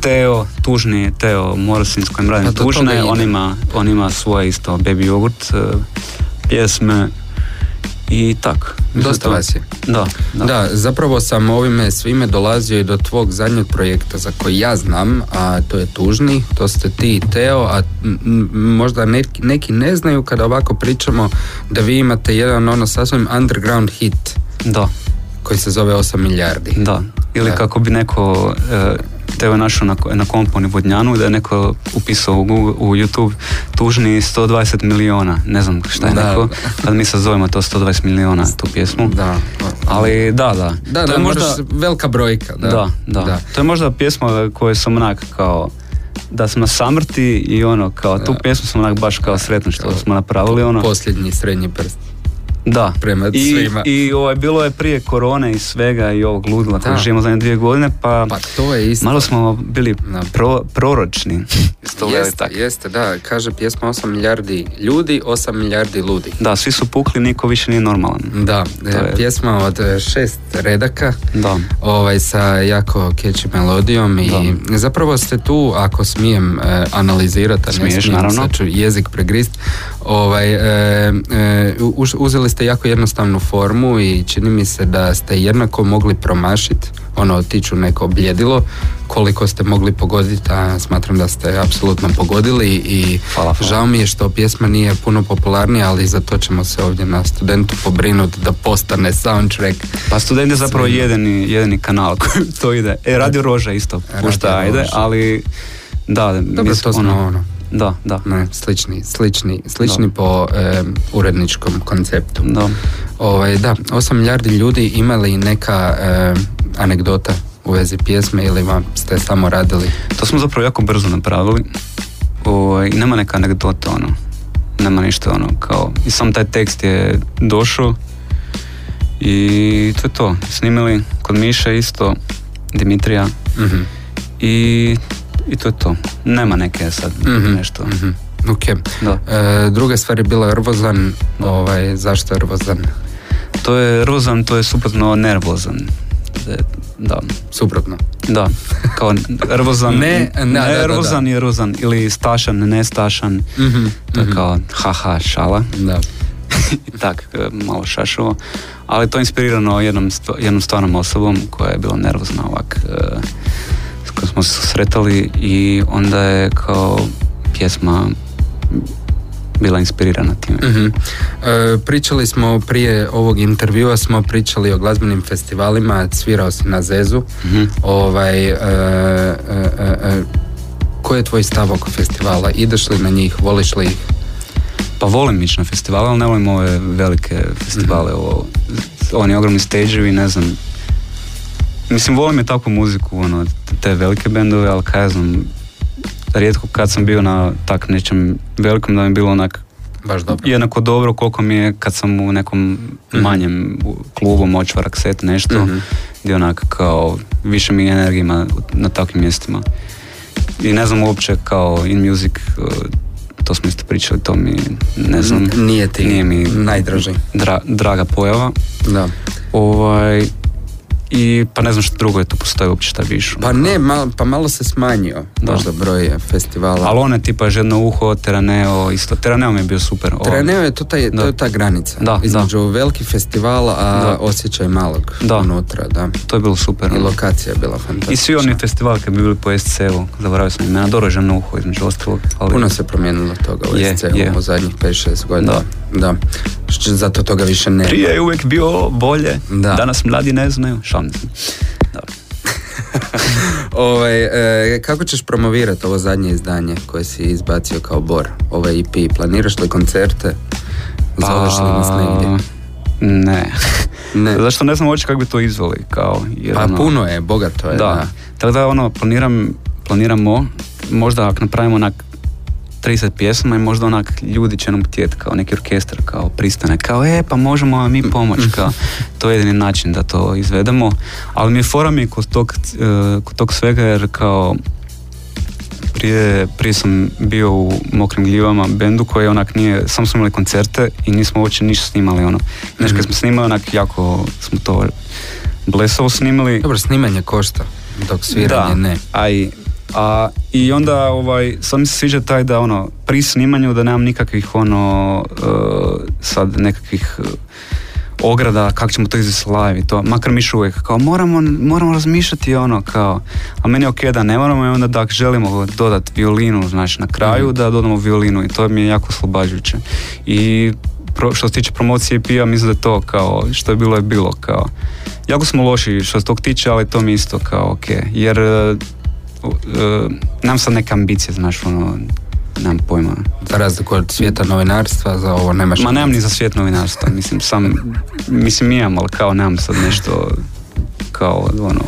Teo, tužni Teo Morosin s kojim Pa radim do toga tužne, on ima, on ima svoje isto Baby Yogurt uh, pjesme i tak. Dosta vas je. Da, da. Da, zapravo sam ovime svime dolazio i do tvog zadnjeg projekta za koji ja znam, a to je Tužni, to ste ti i Teo, a možda neki, neki ne znaju kada ovako pričamo da vi imate jedan ono sasvim underground hit da, koji se zove 8 milijardi. da. Ili Da. kako bi neko uh, Teo je našao na, na komponi Vodnjanu da je neko upisao u, Google, u YouTube tužni 120 miliona, ne znam šta je Da, neko, da. ali mi sad zovemo to 120 miliona tu pjesmu. Da, Ali da, da. da, to da, je možda možda, velika brojka. Da, da, da, To je možda pjesma koju sam onak kao da na samrti i ono kao tu Da. pjesmu sam onak baš kao sretan što smo napravili ono. Posljednji srednji prst. Da. prema I, svima. I ovaj, bilo je prije korone i svega i ovog ludila koji živimo zadnje dvije godine pa, Pa to je isto. malo smo bili pro, proročni. Isto Jeste, jeste, da, kaže pjesma 8 milijardi ljudi, 8 milijardi ludi. Da, svi su pukli, niko više nije normalan. Da, je- pjesma od e, šest redaka, Da. ovaj, sa jako catchy melodijom i zapravo ste tu, ako smijem e, analizirati, a ne Smiješ, smijem, naravno. sad ću jezik pregrist, ovaj, e, e, uz- uzeli ste jako jednostavnu formu i čini mi se da ste jednako mogli promašiti, ono, otiću neko bljedilo, koliko ste mogli pogoditi, a smatram da ste apsolutno pogodili i Hvala, hvala. žao mi je što pjesma nije puno popularnija, ali za to ćemo se ovdje na studentu pobrinuti da postane soundtrack. Pa student je zapravo jedini, jedini kanal koji to ide. E, Radio Roža isto pušta, ajde, ali da, Dobro, mis- to smo ono, Da, da, ne, slični, slični, slični Da. po em, uredničkom konceptu. da. Ovaj, da, 8 milijardi ljudi imali neka em, anegdota u vezi pjesme ili vam ste samo radili? To smo zapravo jako brzo napravili. Ovaj, I nema neka anegdota, ono. Nema ništa, ono, kao... I sam taj tekst je došao i to je to. Snimili kod Miše isto, Dimitrija Mhm, i, i to je to. Nema neke sad mhm, nešto. mhm. Ok. Da. E, druga stvar je bila Rvozan. Ovaj, zašto Rvozan? To je rozan, to je suprotno nervozan. Da, Da, Suprotno. da. Kao nervozan, Ne, ne, da, da, da. nervozan je rozan ili stašan, nestašan. Mhm, To je mhm. kao haha šala. Da. tak, e, malo šašovo. Ali to je inspirirano jednom, jednom stvarnom osobom koja je bila nervozna ovak, e, kojom smo se susretali i onda je kao pjesma bila inspirirana time. Mhm. E, pričali smo prije ovog intervjua smo pričali o glazbenim festivalima, svirao si na Zezu. Mhm. Ovaj, e, e, e, e, koji je tvoj stav oko festivala? Ideš li na njih, voliš li ih? Pa volim ići na festivale, ali ne volim ove velike festivale, ovo, oni ogromni stage ne znam. Mislim, volim je takvu muziku, ono, te velike bendove, ali kaj ja znam, rijetko kad sam bio na tak nečem velikom da mi je bilo onak Baš dobro. jednako dobro koliko mi je kad sam u nekom manjem u- klubu močvarak set nešto Mhm. gdje onak kao više mi energije ima na takvim mjestima i ne znam uopće kao in music uh, to smo isto pričali to mi ne znam nije ti nije mi najdraži. dra- draga pojava Da. ovaj i pa ne znam što drugo je tu postoji uopće šta više Pa ne, mal, pa malo se smanjio Da. možda broj festivala. ali one tipa žedno uho, Teraneo isto, Teraneo mi je bio super Ovo- Treneo je to, taj, to Da. je ta granica Da, između velikih festivala, a Da. osjećaj malog Da. unutra, da. to je bilo super I ono. lokacija je bila fantastična. I svi oni festivali kad bi bili po SC-u, zaboravio sam imena, dobro je žena uho između ostalog, ali Puno se promijenilo toga u SC-u u zadnjih 5-6 godina. Da. da. Zato toga više nema. prije je uvijek bio bolje, Da. danas mladi ne znaju, šalim se. Ovaj, e, kako ćeš promovirati ovo zadnje izdanje koje si izbacio kao bor, ovaj EP? Planiraš li koncerte? Zoveš li nas negdje? Pa, Ne. Ne. Zašto ne znam uopće kako bi to izveli, kao, jer Pa ono- puno je, bogato je. da. da. Tako da ono, planiram, planiramo možda ako napravimo onak 30 pjesama i možda onak ljudi će nam htjeti kao neki orkestar kao pristane kao e pa možemo vam mi pomoći kao to je jedini način da to izvedemo ali mi je fora mi kod tog, e, kod tog svega jer kao prije, prije sam bio u Mokrim gljivama bendu koji onak nije, samo smo imali koncerte i nismo uopće ništa snimali ono. Znaš, kad smo snimali onak jako smo to blesavo snimali. Dobro, snimanje košta, dok sviranje da, ne. A i, a, i onda ovaj, sad mi se sviđa taj da ono, pri snimanju da nemam nikakvih ono, e, sad nekakvih e, ograda kako ćemo to izvesti live i to, makar miš uvijek kao moramo, moramo razmišljati ono kao, a meni je ok da ne moramo i onda da želimo dodati violinu znači na kraju Mhm. da dodamo violinu i to mi je jako oslobađajuće i pro, što se tiče promocije EP-a mislim da je to kao što je bilo je bilo kao jako smo loši što se tog tiče ali to mi isto kao ok jer e, nemam sad neke ambicije znaš ono nemam pojma Za razliku od svijeta novinarstva, za ovo nemaš... Ma nemam ni za svijet novinarstva, mislim sam, mislim imam, ali kao nemam sad nešto kao ono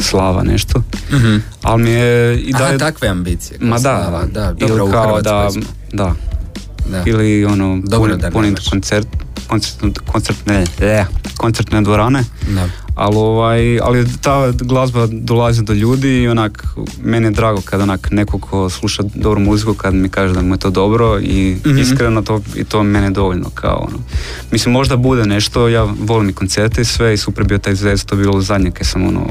slava nešto, Mhm. ali mi je i Aha, dalje... takve ambicije. Ma da, slava, da, dobro, ili u kao da, Hrvatskoj smo. da, Da. ili ono Dobro puni- da nemaš. koncert, koncert, koncertne, ne, koncertne dvorane, Da. Ali ovaj, ali ta glazba dolazi do ljudi i onak, meni je drago kad onak neko ko sluša dobru muziku, kad mi kaže da mu je to dobro i Mhm. iskreno to, i to mene dovoljno kao ono. Mislim, možda bude nešto, ja volim i koncerte i sve i super bio taj zez, to bilo zadnje kad sam ono,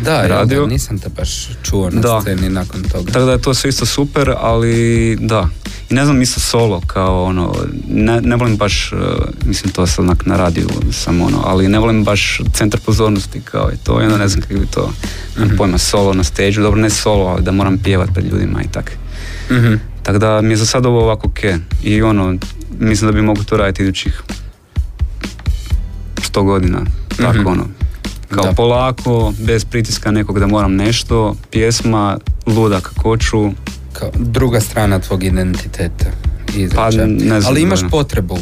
Da, Radio. da, nisam te baš čuo na Da. sceni nakon toga. tako da je to sve isto super, ali da. I ne znam isto solo, kao ono, ne, ne volim baš, uh, mislim to sad onak na radiju sam ono, ali ne volim baš centar pozornosti kao i to, i onda ne znam kako bi to, nemam pojma, solo na stage dobro ne solo, ali da moram pjevat pred ljudima i tak. Mhm. Tako da mi je za sad ovo ovako ok. I ono, mislim da bi mogu to raditi idućih 100 godina. Tako Mhm. ono. Kao Da. polako, bez pritiska nekog da moram nešto, pjesma, luda kakoću. Kao druga strana tvog identiteta. Pa, ne znam, Ali imaš da. potrebu.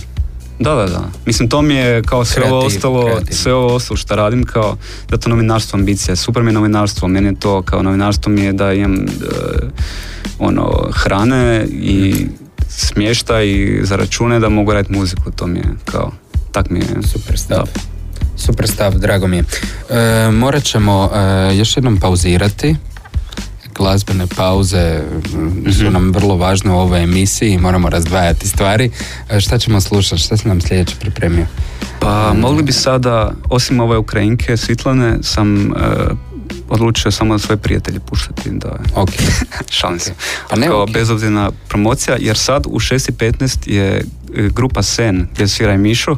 Da, da, da. Mislim, to mi je kao sve ovo Kreativ- ostalo, kreativno. sve ovo ostalo što radim kao, da to novinarstvo ambicija. Super mi je novinarstvo, meni je to kao novinarstvo mi je da imam e, ono, hrane i smješta i za račune da mogu raditi muziku, to mi je kao, tak mi je. Super stav. Da. Super stav, drago mi je. E, morat ćemo e, još jednom pauzirati. Glazbene pauze su nam vrlo važne u ovoj emisiji i moramo razdvajati stvari. E, šta ćemo slušati? Šta si nam sljedeće pripremio? Pa mogli bi sada, osim ove Ukrajinke, Svitlane, sam e, odlučio samo svoje prijatelje puštati, da Ok. šalim se. Pa ne, Kao ok. bezobzirna promocija, jer sad u 6.15 je e, grupa Sen, gdje svira i Mišo,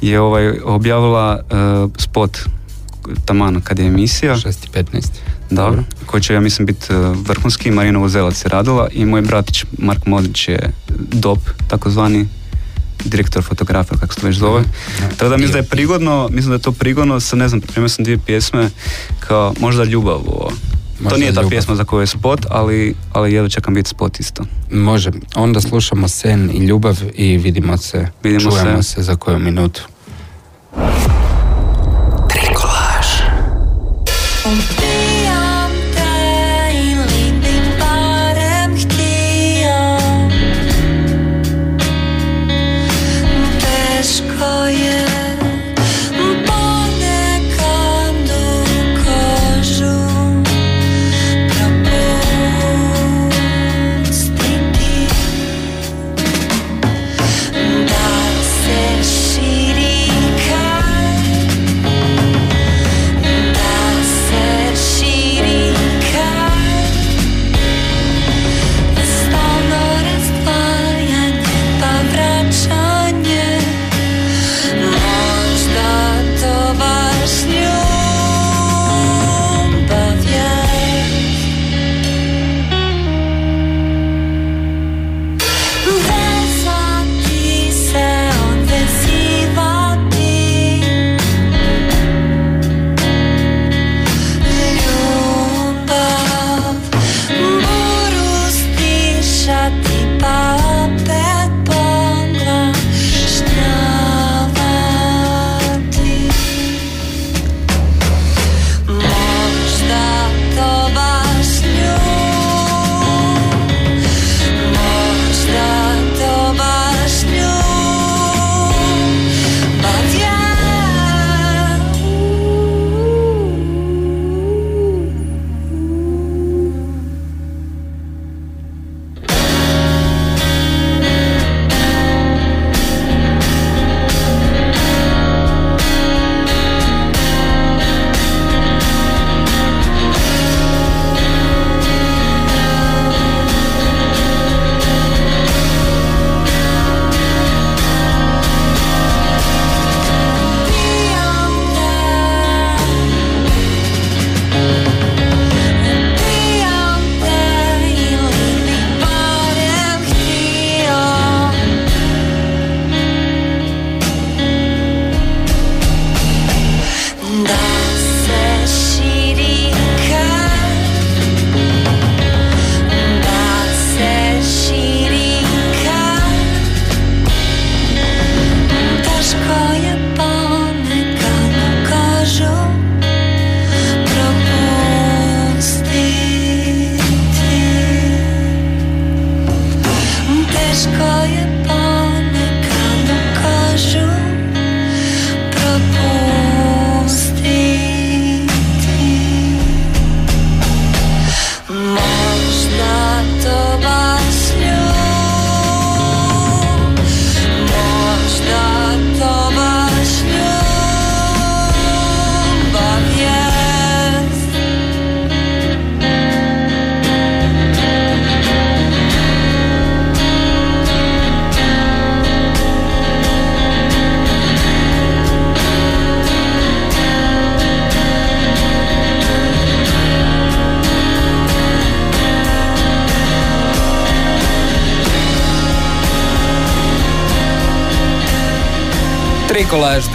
je ovaj, objavila e, spot taman kad je emisija, 6.15. da, Dobro. koji će ja mislim biti e, vrhunski, Marina Vozelac je radila i moj bratić Mark Modrić je DOP, takozvani direktor fotografa, kako se to već zove. Mhm. Tako da mislim da je prigodno, mislim da je to prigodno, sa ne znam, pripremio sam dvije pjesme, kao možda ljubav ovo. Možda to nije ta ljubav. pjesma za koju je spot, ali, ali jedva čekam biti spot isto. Može. Onda slušamo sen i ljubav i vidimo se. Vidimo čujemo se. se za koju minutu. Ubijam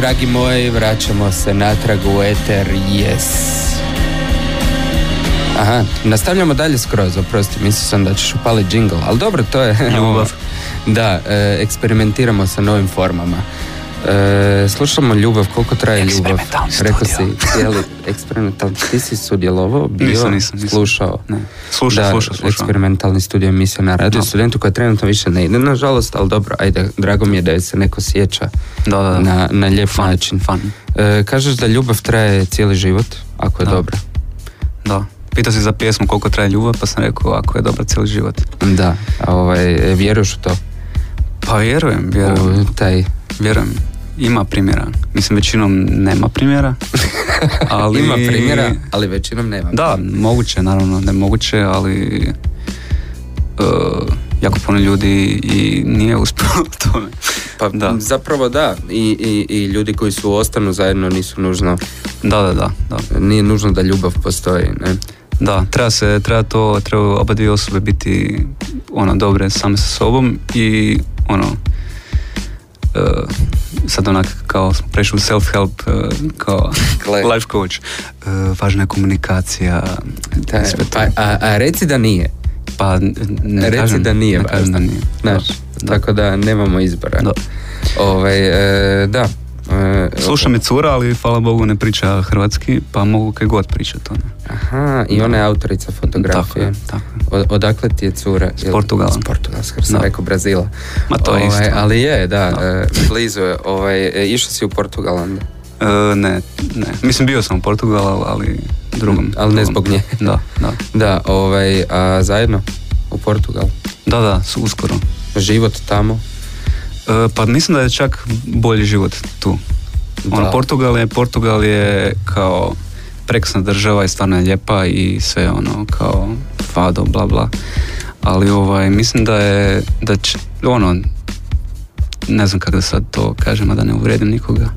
dragi moji, vraćamo se natrag u eter, yes. Aha, nastavljamo dalje skroz, oprosti, mislio sam da ćeš upaliti jingle, ali dobro, to je... Ljubav. da, e, eksperimentiramo sa novim formama. E, slušamo ljubav, koliko traje ljubav? Rekao si studio. cijeli eksperimentalni, ti si sudjelovao, bio, Nisam, nisam, nisam. slušao. Ne. Slušao, da, slušao, slušao. eksperimentalni studio emisija na radio Da. studentu koja trenutno više ne ide, nažalost, ali dobro, ajde, drago mi je da je se neko sjeća Da, da, na, na lijep Fun, način. fun. E, kažeš da ljubav traje cijeli život, ako je Da. dobra. Da. Pitao si za pjesmu koliko traje ljubav, pa sam rekao ako je dobra cijeli život. Da, a ovaj, e, vjeruješ u to? Pa vjerujem, vjerujem. U taj, Vjerujem. Ima primjera. Mislim, većinom nema primjera. Ali... Ima primjera, ali većinom nema. Da, moguće, naravno, ne moguće, ali uh, jako puno ljudi i nije uspjelo u tome. Pa Da. zapravo da, I, i, i ljudi koji su ostanu zajedno nisu nužno, Da, da, da, da. nije nužno da ljubav postoji, ne? Da, treba se, treba to, treba oba dvije osobe biti ono dobre same sa sobom i ono uh, sad onak kao smo prešli u self-help uh, kao Gle. life coach uh, važna je komunikacija Da, sve to. pa, a, a reci da nije. Pa ne Reci kažem, da nije ne kažem da nije Znaš, Da. tako da nemamo izbora. Da. Ovaj, e, da. E, Sluša me cura, ali hvala Bogu ne priča hrvatski, pa mogu kaj god pričat. Ono. Aha, i ona je autorica Tako fotografije. je, tako je. O- odakle ti je cura? S Portugala. S Portugala, skoro sam Da. rekao Brazila. Ma to je Ovaj, isto. Ali je, da, Da. e, blizu je. Ovaj, e, išao si u Portugal onda? E, ne, ne. Mislim, bio sam u Portugalu, ali drugom. Ali ne drugom. zbog nje. Da, da. Da, ovaj, a zajedno u Portugal. Da, da, uskoro. Život tamo. E, pa mislim da je čak bolji život tu. Ono, Da. Portugal je, Portugal je kao prekrasna država i stvarno je lijepa i sve ono kao fado, bla bla. Ali ovaj, mislim da je, da će, ono, ne znam kako da sad to kažem, a da ne uvredim nikoga.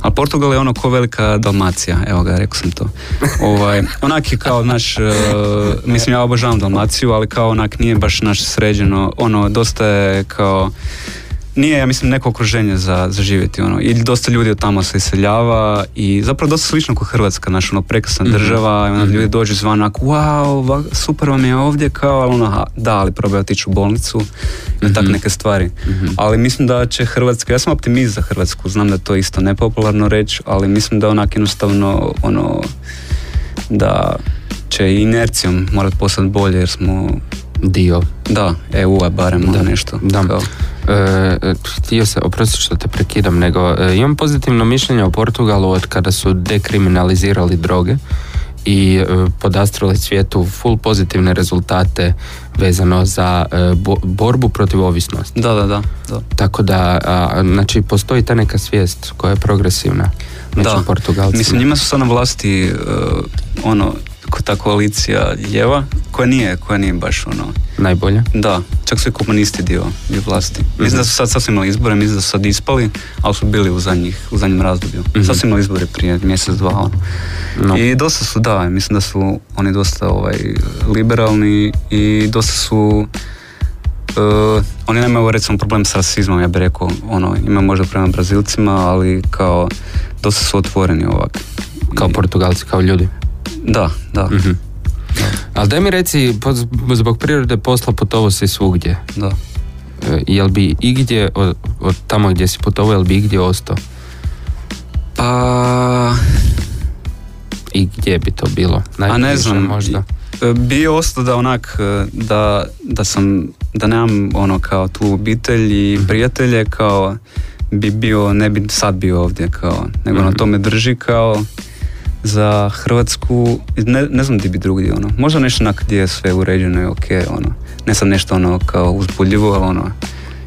Ali Portugal je ono ko velika Dalmacija, evo ga, rekao sam to. Ovaj, onak je kao naš, e, mislim ja obožavam Dalmaciju, ali kao onak nije baš naš sređeno, ono, dosta je kao, nije, ja mislim, neko okruženje za, za živjeti, ono, i dosta ljudi od tamo se iseljava i zapravo dosta slično kao Hrvatska, naš, ono, prekrasna Mhm. država, i onda ljudi dođu izvana, onako, wow, super vam je ovdje, kao, ali ono, da, ali probaju otići u bolnicu, i tak Mhm. neke stvari. Ali mislim da će Hrvatska, ja sam optimist za Hrvatsku, znam da je to isto nepopularno reći, ali mislim da onak jednostavno, ono, da će i inercijom morat postati bolje, jer smo, Dio. da, EU-a barem, Da, da, nešto. da. Kao, E, e, htio se, oprosti što te prekidam, nego e, imam pozitivno mišljenje o Portugalu od kada su dekriminalizirali droge i e, podastrili svijetu full pozitivne rezultate vezano za e, bo- borbu protiv ovisnosti. da, da, da, da. Tako da, a, znači, postoji ta neka svijest koja je progresivna među Da. Portugalcima. Mislim, njima su sad na vlasti uh, ono, ta koalicija ljeva, koja nije, koja nije baš ono, Najbolje. da, čak su i komunisti dio, dio vlasti. Mhm. Mislim da su sad sasvim imali izbore, mislim da su sad ispali, ali su bili u, zadnjih, u zadnjem razdoblju. Sad su imali izbore prije mjesec, dva, ono. Mhm. No. I dosta su, da, mislim da su oni dosta ovaj, liberalni i dosta su Uh, oni nemaju recimo problem sa rasizmom, ja bih rekao, ono, imaju možda prema Brazilcima, ali kao dosta su otvoreni ovak. Kao I- Portugalci, kao ljudi. Da, da, Mhm. Ali daj mi reci, zbog prirode posla putovao si svugdje. da. E, jel bi igdje, od, od tamo gdje si putovao, jel bi igdje ostao? Pa, I gdje bi to bilo? a ne Najbliže znam, možda. e, bi ostao da onak, e, da, da sam, da nemam ono kao tu obitelj i prijatelje, kao bi bio, ne bi sad bio ovdje, kao, nego na Mhm. to me drži kao za Hrvatsku, ne, ne znam di bi drugdje, ono, možda nešto onak gdje je sve uređeno i ok, ono, ne sam nešto ono kao uzbudljivo, ali ono,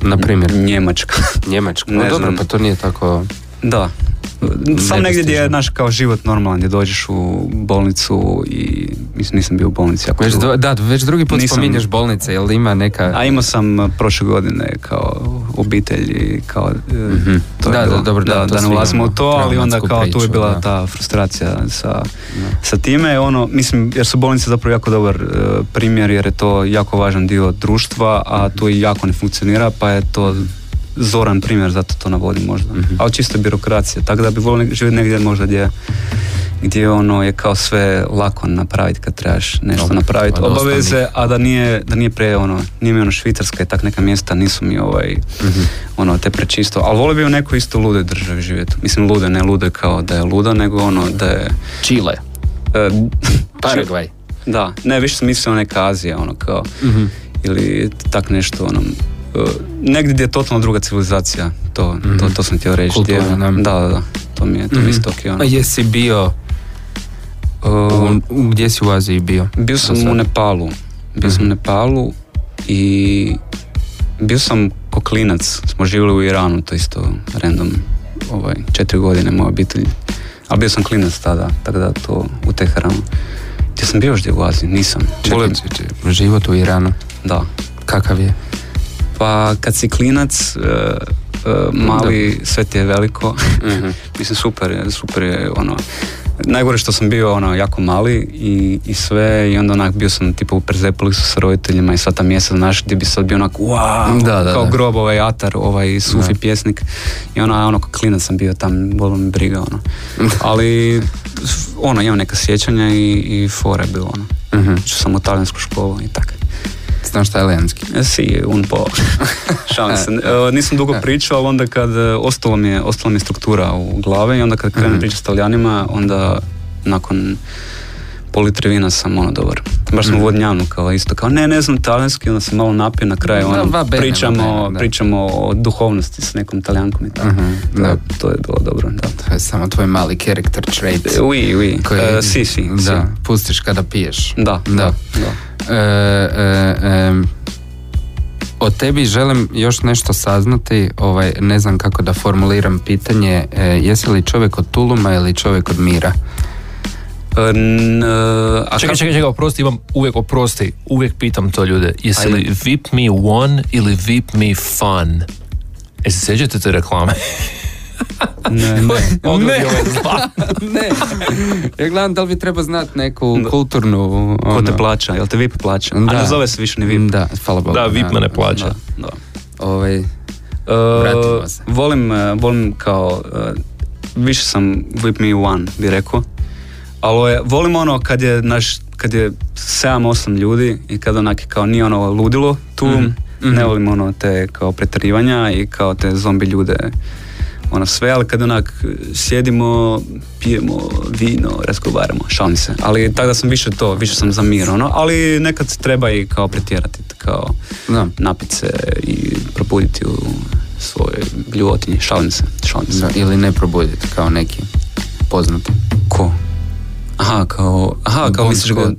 Na primjer, Njemačka. Njemačka. Ne No dobro, znam. pa to nije tako... Da. Sam negdje gdje je naš kao život normalan, gdje dođeš u bolnicu i mislim nisam bio u bolnici jako Već, dvo- da, već drugi put Nisam- spominješ bolnice, jel ima neka... A imao sam uh, prošle godine kao obitelj i kao Mhm. to je Da, bilo- da, dobro, da, to da ne ulazimo u to, ali onda kao tu je priču, bila da. ta frustracija sa, sa time, ono, mislim, jer su bolnice zapravo jako dobar uh, primjer, jer je to jako važan dio društva, a tu i jako ne funkcionira, pa je to zoran primjer, zato to navodim možda. Mhm. Ali čisto birokracija, tako da bi volio živjeti negdje možda gdje gdje ono je kao sve lako napraviti kad trebaš nešto Dobro, napraviti obaveze, a da nije, da nije pre ono, nije mi ono Švicarska i tak neka mjesta nisu mi ovaj, Mhm. ono te prečisto, ali volio bi u nekoj isto lude državi živjeti. Mislim lude, ne lude kao da je luda, nego ono da je... Chile. e, Paragvaj. da, ne, više sam mislio neka Azija, ono kao, Mhm. ili tak nešto, ono, negdje gdje je totalno druga civilizacija, to, to, to sam htio reći. Kultura, gdje- da. da, da, to mi je, to isto ok, ono. A jesi bio, E, u, u- gdje si u Aziji bio? Bio sam u? Nepalu. Bio sam u Nepalu i bio sam ko klinac. Smo živjeli u Iranu, to isto random. Ovaj, četiri godine moja obitelj. Ali bio sam klinac tada, tako da to u Teheranu. Gdje sam bio još gdje u Aziji? Nisam. Čekaj, čekaj, život u Iranu. Da. Kakav je? Pa kad si klinac, e, e, mali, sve ti je veliko. Mislim, super je, super je, ono, najgore što sam bio, ono, jako mali i, i sve, i onda onak bio sam tipa u Perzepolisu sa roditeljima i sva ta mjesta, znaš, gdje bi sad bio onak, wow, Da, da, kao da. grob, ovaj atar, ovaj sufi pjesnik i ono, ono, kao klinac sam bio tam, bilo mi briga, ono. Ali, ono, imam neka sjećanja i, i fora je bilo, ono. Mhm. Što sam u talijansku školu i tako. Znaš talijanski? E, Si, un po. Šalim se. E, nisam dugo pričao, ali onda kad e, ostalo mi je, ostala mi je struktura u glavi i onda kad krenem Mhm. pričati s talijanima, onda nakon pol litre vina sam ono dobar. Baš sam u vodnjanu kao isto, kao ne, ne znam talijanski, onda sam malo napio na kraju, Da, ono, va bene, pričamo, bene, da. pričamo o duhovnosti s nekom talijankom i tako. Mhm, To, da. to je bilo dobro, da. To je samo tvoj mali character trait. Oui, oui. Koji, E, si, si, si. Da, pustiš kada piješ. Da, da, Da. da. E, e, em, o tebi želim još nešto saznati, ovaj, ne znam kako da formuliram pitanje, e, jesi li čovjek od Tuluma ili čovjek od Mira? E, n- e, a Čekaj, čekaj, čekaj, oprosti, imam uvijek, oprosti, uvijek pitam to ljude. Jesi li VIP me one ili VIP me fun? E se sjećate te reklame? Ne, Odgodi ove zla. ne, ja gledam da li bi trebao znati neku kulturnu... Ko ono- te plaća? Jel te VIP plaća? A Da. ne zove se više ni VIP. Da, hvala Bogu. Da, VIP me ne plaća. Da, da. Ovaj, E, se. volim, e, volim kao, e, više sam VIP me one, bi rekao. Ali je, volim ono kad je naš, kad je 7-8 ljudi i kad onak kao nije ono ludilo tu, Mhm. ne volim ono te kao pretarivanja i kao te zombi ljude ono sve, ali kad onak sjedimo, pijemo vino, razgovaramo, šalim se. Ali tako da sam više to, više sam za mir, ono, ali nekad treba i kao pretjerati, kao da. napit se i probuditi u svojoj gljuvotinji, šalim se, šalim se. Da, ili ne probuditi kao neki poznati. Ko? Aha, kao, aha, kao misliš ga,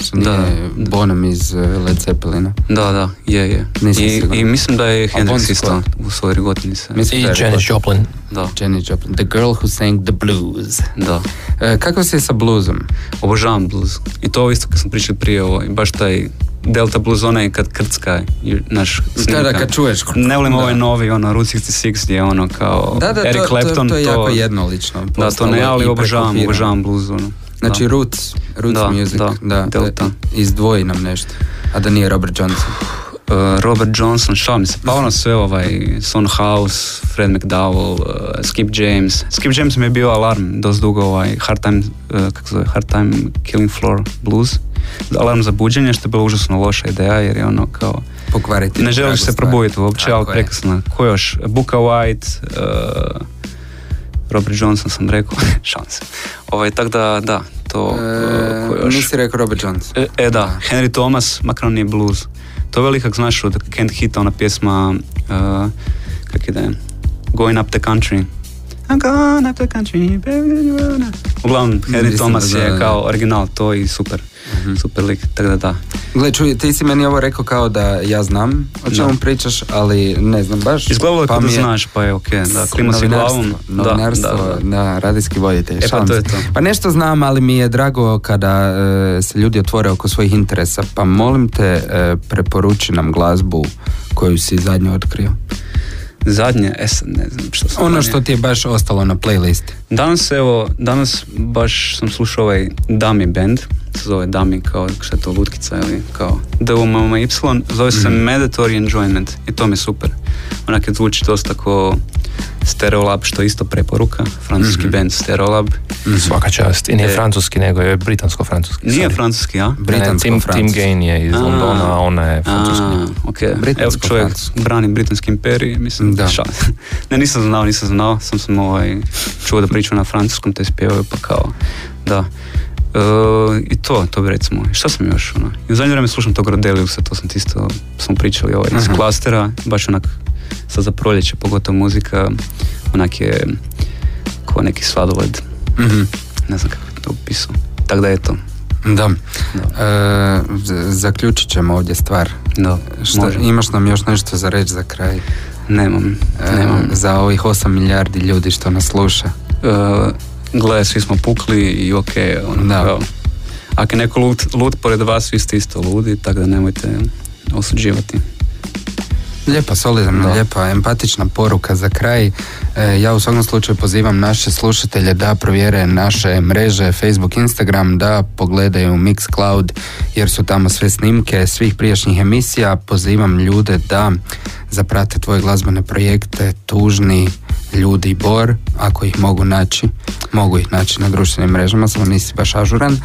Što Da, nije Bonham iz uh, Led Zeppelina. da, da, je, je. Nisam I. I mislim da je Hendrix isto u svojoj rigotini se. Mislim I da Janis Joplin. Da, Janis Joplin. The girl who sang the blues. da. E, kako si sa bluzom? Obožavam blues. I to isto kad smo pričali prije ovo, baš taj Delta blues onaj kad krcka i naš snimka. Da, da, kad čuješ. Ne volim Da. ovaj novi, ono, Route 66 gdje je ono kao Da, da, Eric to, Clapton. to, to je jako jednolično. Da, to ne, ali obožavam, obožavam blues, ono. Znači da. Roots, Roots Da, Music, da, da, Delta. izdvoji nam nešto. A da nije Robert Johnson. Uh, Robert Johnson, šalim se, pa ono sve ovaj, Son House, Fred McDowell, uh, Skip James. Skip James mi je bio alarm dosta dugo, ovaj, Hard Time, uh, kako zove, Hard Time Killing Floor Blues. Alarm za buđenje, što je bila užasno loša ideja, jer je ono kao, Pokvariti. ne želiš se probuditi uopće, ali je. prekasno. Ko još? Buka White, uh, Robert Johnson sam rekao, se. Ovaj, tako da, da, to, ko E, još? nisi rekao Robert Johnson. E, e, da, Henry Thomas, makar on blues. To je velik, kak znaš, od Kent Hita, ona pjesma, uh, kak ide, Going Up the Country. I'm going up the country, baby, you wanna. Uglavnom, Henry Thomas da, je kao original, to i super, super lik, tako da da. Gle, čuj, ti si meni ovo rekao kao da ja znam o čemu Da. pričaš, ali ne znam baš. Izgledalo je pa kao da je- znaš, pa je okej, da, klima si glavom. Da, Novinarstvo, da, da, da. radijski voditelj. E, pa to je to. Pa nešto znam, ali mi je drago kada e, se ljudi otvore oko svojih interesa. Pa molim te, e, preporuči nam glazbu koju si zadnje otkrio. Zadnje, e sad ne znam što sam Ono zadnje. što ti je baš ostalo na playlisti. Danas evo, danas baš sam slušao ovaj Dummy Band. Se zove Dummy, kao šta je to lutkica ili kao D-U-M-M-Y, zove se Mandatory Enjoyment i to mi je super. Onak je zvuči dosta kao Stereolab, što je isto preporuka, francuski band Stereolab. Svaka čast. I nije E. francuski, nego je britansko-francuski. Nije sorry. francuski, a? Ne, ne, Britansko Tim, Tim francuski. Gain je iz A. Londona, a ona je francuski. A, ok. Evo Britansko čovjek francuski. brani britanski imperij, mislim. Da. šal- ne, nisam znao, nisam znao, sam sam ovaj, čuo da pričaju na francuskom, te spjevaju, pa kao, da. E, I to, to bi recimo. Šta sam još, ono? I u zadnje vrijeme slušam tog Rodeliusa, to sam ti isto, smo pričali ovaj, iz klastera, baš onak, sad za proljeće, pogotovo muzika, onak je, ko neki sladoled, Mhm. ne znam kako bi to opisao. Tako da eto, Da. Da. E, zaključit ćemo ovdje stvar. da, može. imaš nam još nešto za reći za kraj? Nemam, E, nemam. za ovih 8 milijardi ljudi što nas sluša. uh, gle, svi smo pukli i ok, ono, Da. kao, ako je neko lud, lud pored vas, vi ste isto ludi, tako da nemojte osuđivati. Lijepa, solidna, lijepa, empatična poruka za kraj. E, ja u svakom slučaju pozivam naše slušatelje da provjere naše mreže Facebook, Instagram, da pogledaju Mixcloud jer su tamo sve snimke svih prijašnjih emisija. Pozivam ljude da zaprate tvoje glazbene projekte, tužni, ljudi Bor, ako ih mogu naći. Mogu ih naći na društvenim mrežama, samo nisi baš ažuran.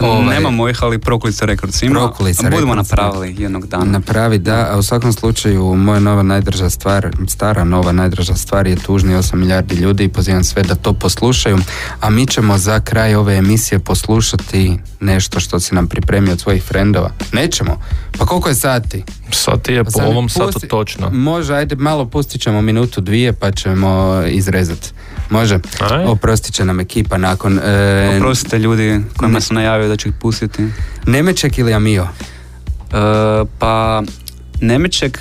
Ovaj, Nema mojih, ali Prokulica Records ima. Budemo napravili jednog dana. Napravi da, a u svakom slučaju moja nova najdraža stvar, stara nova najdraža stvar je tužni 8 milijardi ljudi i pozivam sve da to poslušaju, a mi ćemo za kraj ove emisije poslušati nešto što si nam pripremio od svojih frendova. Nećemo. Pa koliko je sati? Sad ti je po ovom pusti- satu točno. Može, ajde malo pustit ćemo minutu dvije pa ćemo izrezati. Može? Aj. Oprostit će nam ekipa nakon. E, Oprostite ljudi kojima ne. sam najavio da ću ih pustiti. Nemeček ili Amio? Uh, pa, Nemeček,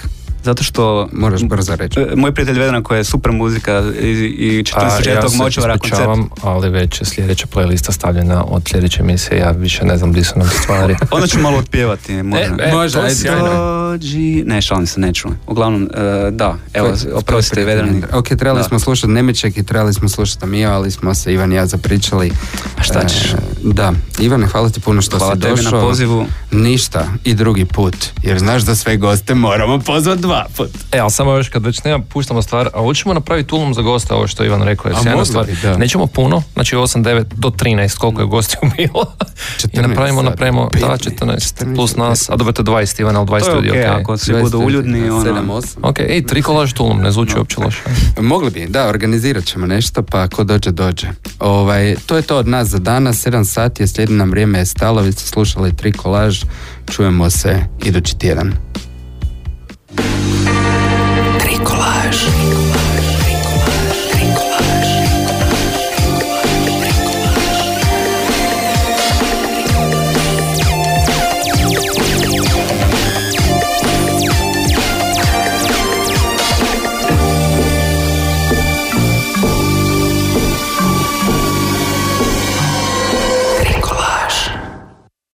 zato što... Moraš brzo reći. E, Moj prijatelj Vedran koji je super muzika i, i A, ja 44. se močvara koncert. ali već je sljedeća playlista stavljena od sljedeće emisije, ja više ne znam gdje su nam stvari. Onda ću malo otpjevati. E, Može, je ajde. sjajno. Dođi... Ne, šalim se, neću. Uglavnom, e, da, evo, oprostite, Vedran. Ok, trebali Da. smo slušati Nemeček i trebali smo slušati Amio, ali smo se Ivan i ja zapričali. A šta ćeš? E, da, Ivane, hvala ti puno što Hvala si tebi na došao. pozivu. Ništa, i drugi put, jer znaš da sve goste moramo pozvati dva put. E, ali samo još kad već nema, puštamo stvar, a hoćemo napraviti ulom za goste, ovo što je Ivan rekao, je sjajna stvar. bi, da. Nećemo puno, znači 8, 9 do 13, koliko je gostiju bilo. I 14 napravimo, sad, napravimo, da, 15, 14 plus 14, nas, a dobete 20, Ivan, ali 20 To je ljudi, okej, okej. ako svi budu uljudni, ono... 7, 8. Ok, ej, trikolaž tulum, ne zvuči uopće loše. Mogli bi, da, organizirat ćemo nešto, pa ko dođe, dođe. Ovaj, to je to od nas za danas, 7 sati je, slijedi nam vrijeme je stalo, vi ste slušali tri kolaž, čujemo se idući tjedan. volage.